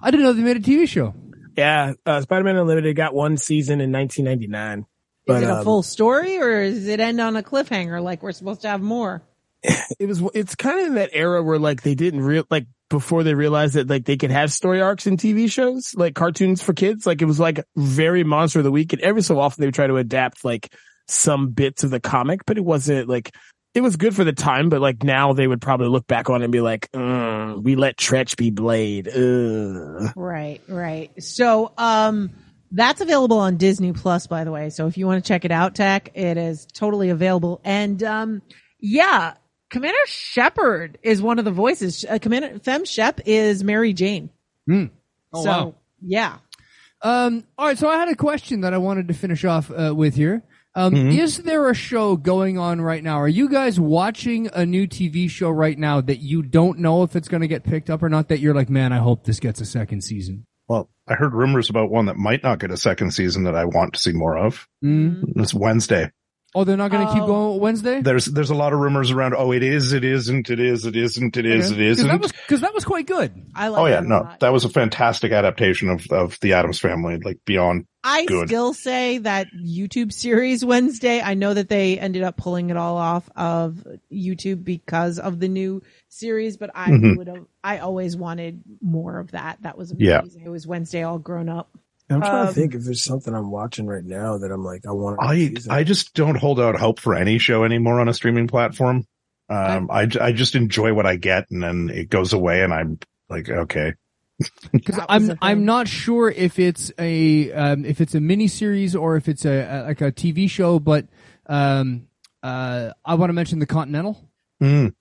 I didn't know they made a TV show. Yeah, uh, Spider-Man Unlimited got one season in 1999. Is it a um, full story or does it end on a cliffhanger like we're supposed to have more? [laughs] it was it's kind of in that era where like they didn't real like before they realized that like they could have story arcs in TV shows like cartoons for kids like it was like very monster of the week and every so often they would try to adapt like some bits of the comic, but it wasn't like it was good for the time. But like now, they would probably look back on it and be like, mm, "We let Tretch be Blade." Ugh. Right, right. So, um, that's available on Disney Plus, by the way. So if you want to check it out, Tech, it is totally available. And, um, yeah, Commander Shepard is one of the voices. Uh, Commander Fem Shep is Mary Jane. Mm. Oh, so, wow. yeah. Um, all right, so I had a question that I wanted to finish off uh, with here. Um, Mhm. Is there a show going on right now? Are you guys watching a new TV show right now that you don't know if it's going to get picked up or not? That you're like, man, I hope this gets a second season. Well, I heard rumors about one that might not get a second season that I want to see more of. Mm. It's Wednesday. Oh, they're not going to keep Oh. going Wednesday. There's there's a lot of rumors around. Oh, it is, it isn't, it is, it isn't, it is, it Because isn't. because that was quite good. I like oh yeah, no, lot. that was a fantastic adaptation of of the Addams Family, like beyond. I good. still say that YouTube series Wednesday. I know that they ended up pulling it all off of YouTube because of the new series, but I Mhm. would have, I always wanted more of that. That was Yeah. amazing. It was Wednesday all grown up. I'm trying Um, to think if there's something I'm watching right now that I'm like, I want. I I just don't hold out hope for any show anymore on a streaming platform. Um, I I just enjoy what I get, and then it goes away, and I'm like, okay, Because I'm. I'm not sure if it's a um, if it's a mini series or if it's a, a like a TV show, but um, uh, I want to mention the Continental. Mm,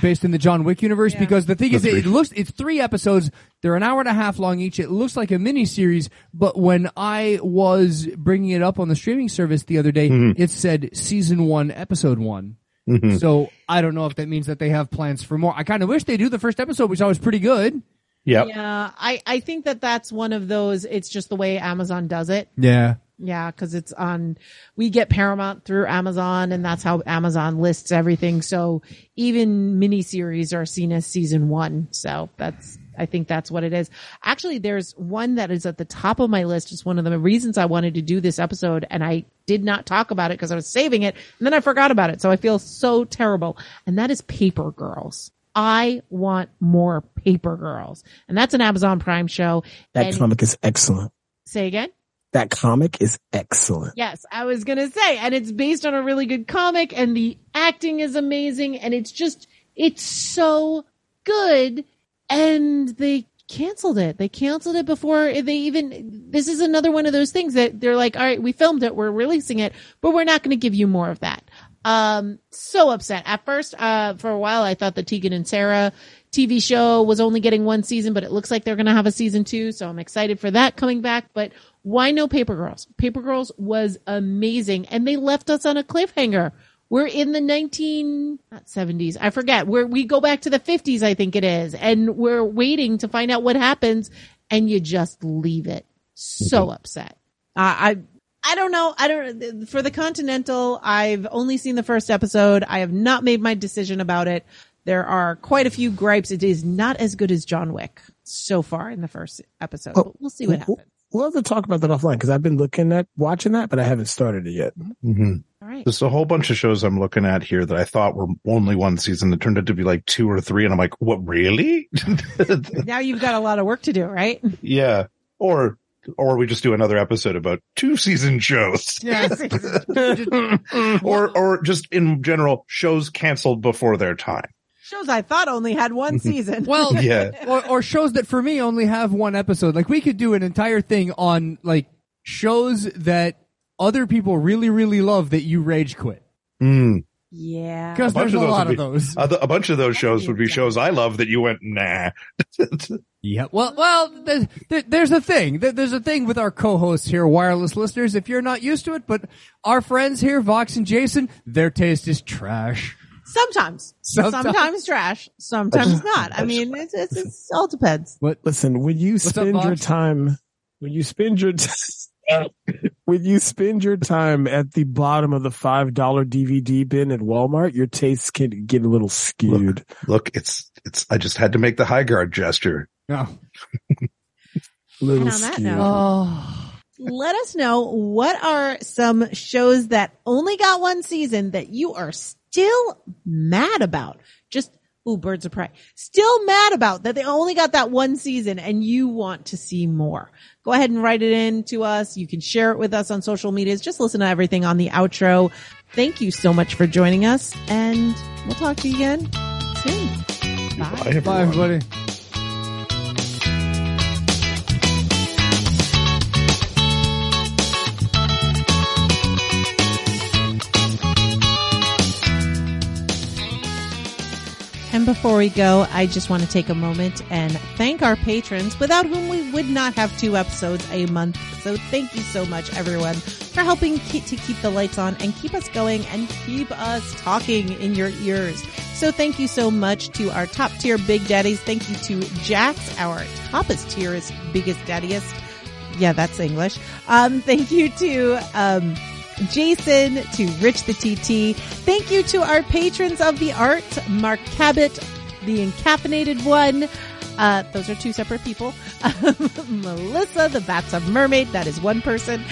based in the John Wick universe Yeah. because the thing is The it looks it's three episodes they're an hour and a half long each it looks like a mini series but when I was bringing it up on the streaming service the other day Mhm. it said season 1 episode 1 mhm. so I don't know if that means that they have plans for more I kind of wish they do the first episode which I was pretty good yep, Yeah, I, I think that that's one of those. It's just the way Amazon does it. yeah Yeah, because it's on. We get Paramount through Amazon, and that's how Amazon lists everything. So even miniseries are seen as season one. So that's. I think that's what it is. Actually, there's one that is at the top of my list. It's one of the reasons I wanted to do this episode, and I did not talk about it because I was saving it, and then I forgot about it. So I feel so terrible. And that is Paper Girls. I want more Paper Girls, and that's an Amazon Prime show. that And- comic is excellent. Say again. That comic is excellent. Yes, I was gonna say, and it's based on a really good comic, and the acting is amazing, and it's just, it's so good, and they canceled it. They canceled it before they even, this is another one of those things that they're like, all right, we filmed it, we're releasing it, but we're not gonna give you more of that. Um, so upset. At first, uh, for a while, I thought the Tegan and Sara TV show was only getting one season, but it looks like they're going to have a season two. So I'm excited for that coming back. But why no Paper Girls? Paper Girls was amazing and they left us on a cliffhanger. We're in the 19, not 70s. I forget where we go back to the 50s, I think it is. And we're waiting to find out what happens and you just leave it. So mm-hmm. upset. I, I, I don't know. I don't, for the Continental, I've only seen the first episode. I have not made my decision about it. There are quite a few gripes. It is not as good as John Wick so far in the first episode, Oh, but we'll see what w- happens. We'll have to talk about that offline because I've been looking at watching that, but I haven't started it yet. hmm All right. There's a whole bunch of shows I'm looking at here that I thought were only one season that turned out to be like two or three, and I'm like, what really? [laughs] Now you've got a lot of work to do, right? yeah, or or we just do another episode about two season shows. [laughs] yeah [laughs] or or just in general shows canceled before their time. Shows I thought only had one [laughs] season. well [laughs] Yeah. or, or shows that for me only have one episode. Like we could do an entire thing on like shows that other people really, really love that you rage quit. Mm. yeah. Because A bunch there's a of those lot would of be- those. [laughs] A, a bunch of those shows would be Yeah. shows I love that you went nah. Yeah. Well, well, there's, there- there's a thing. There- There's a thing with our co-hosts here, wireless listeners. If you're not used to it, but our friends here, Vox and Jason, their taste is trash. Sometimes. Sometimes. Sometimes, trash. Sometimes not. I mean, it's, it's, it's all depends. But listen, when you up, spend your time, when you spend your t- [laughs] when you spend your time at the bottom of the five dollar DVD bin at Walmart, your tastes can get a little skewed. Look, it's it's. I just had to make the high guard gesture. Oh. [laughs] little And on that skewed. note- oh. Let us know what are some shows that only got one season that you are still mad about. Just Ooh, Birds of Prey. Still mad about that they only got that one season and you want to see more. Go ahead and write it in to us. You can share it with us on social medias. Just listen to everything on the outro. Thank you so much for joining us and we'll talk to you again soon. Bye, Bye, everyone. everybody. And before we go, I just want to take a moment and thank our patrons without whom we would not have two episodes a month. So thank you so much everyone for helping keep, to keep the lights on and keep us going and keep us talking in your ears. So thank you so much to our top tier big daddies. Thank you to Jax, our toppest tierest, biggest daddiest. Yeah, that's English. Um, thank you to, um, Jason, to Rich the TT. Thank you to our patrons of the art, Mark Cabot, the encaffeinated one. Uh, those are two separate people. [laughs] Melissa, the Bathtub Mermaid, that is one person.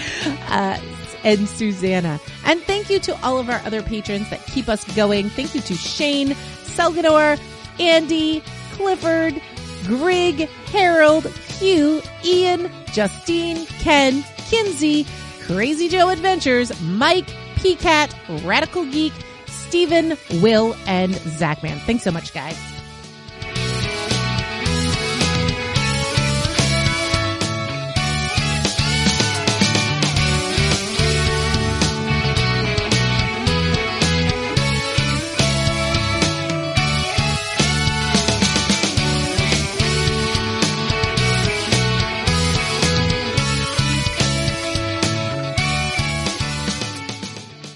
Uh, and Susanna. And thank you to all of our other patrons that keep us going. Thank you to Shane, Selgador, Andy, Clifford, Grig, Harold, Hugh, Ian, Justine, Ken, Kinsey, Crazy Joe Adventures, Mike, Pcat, Radical Geek, Steven, Will, and Zachman. Thanks so much, guys.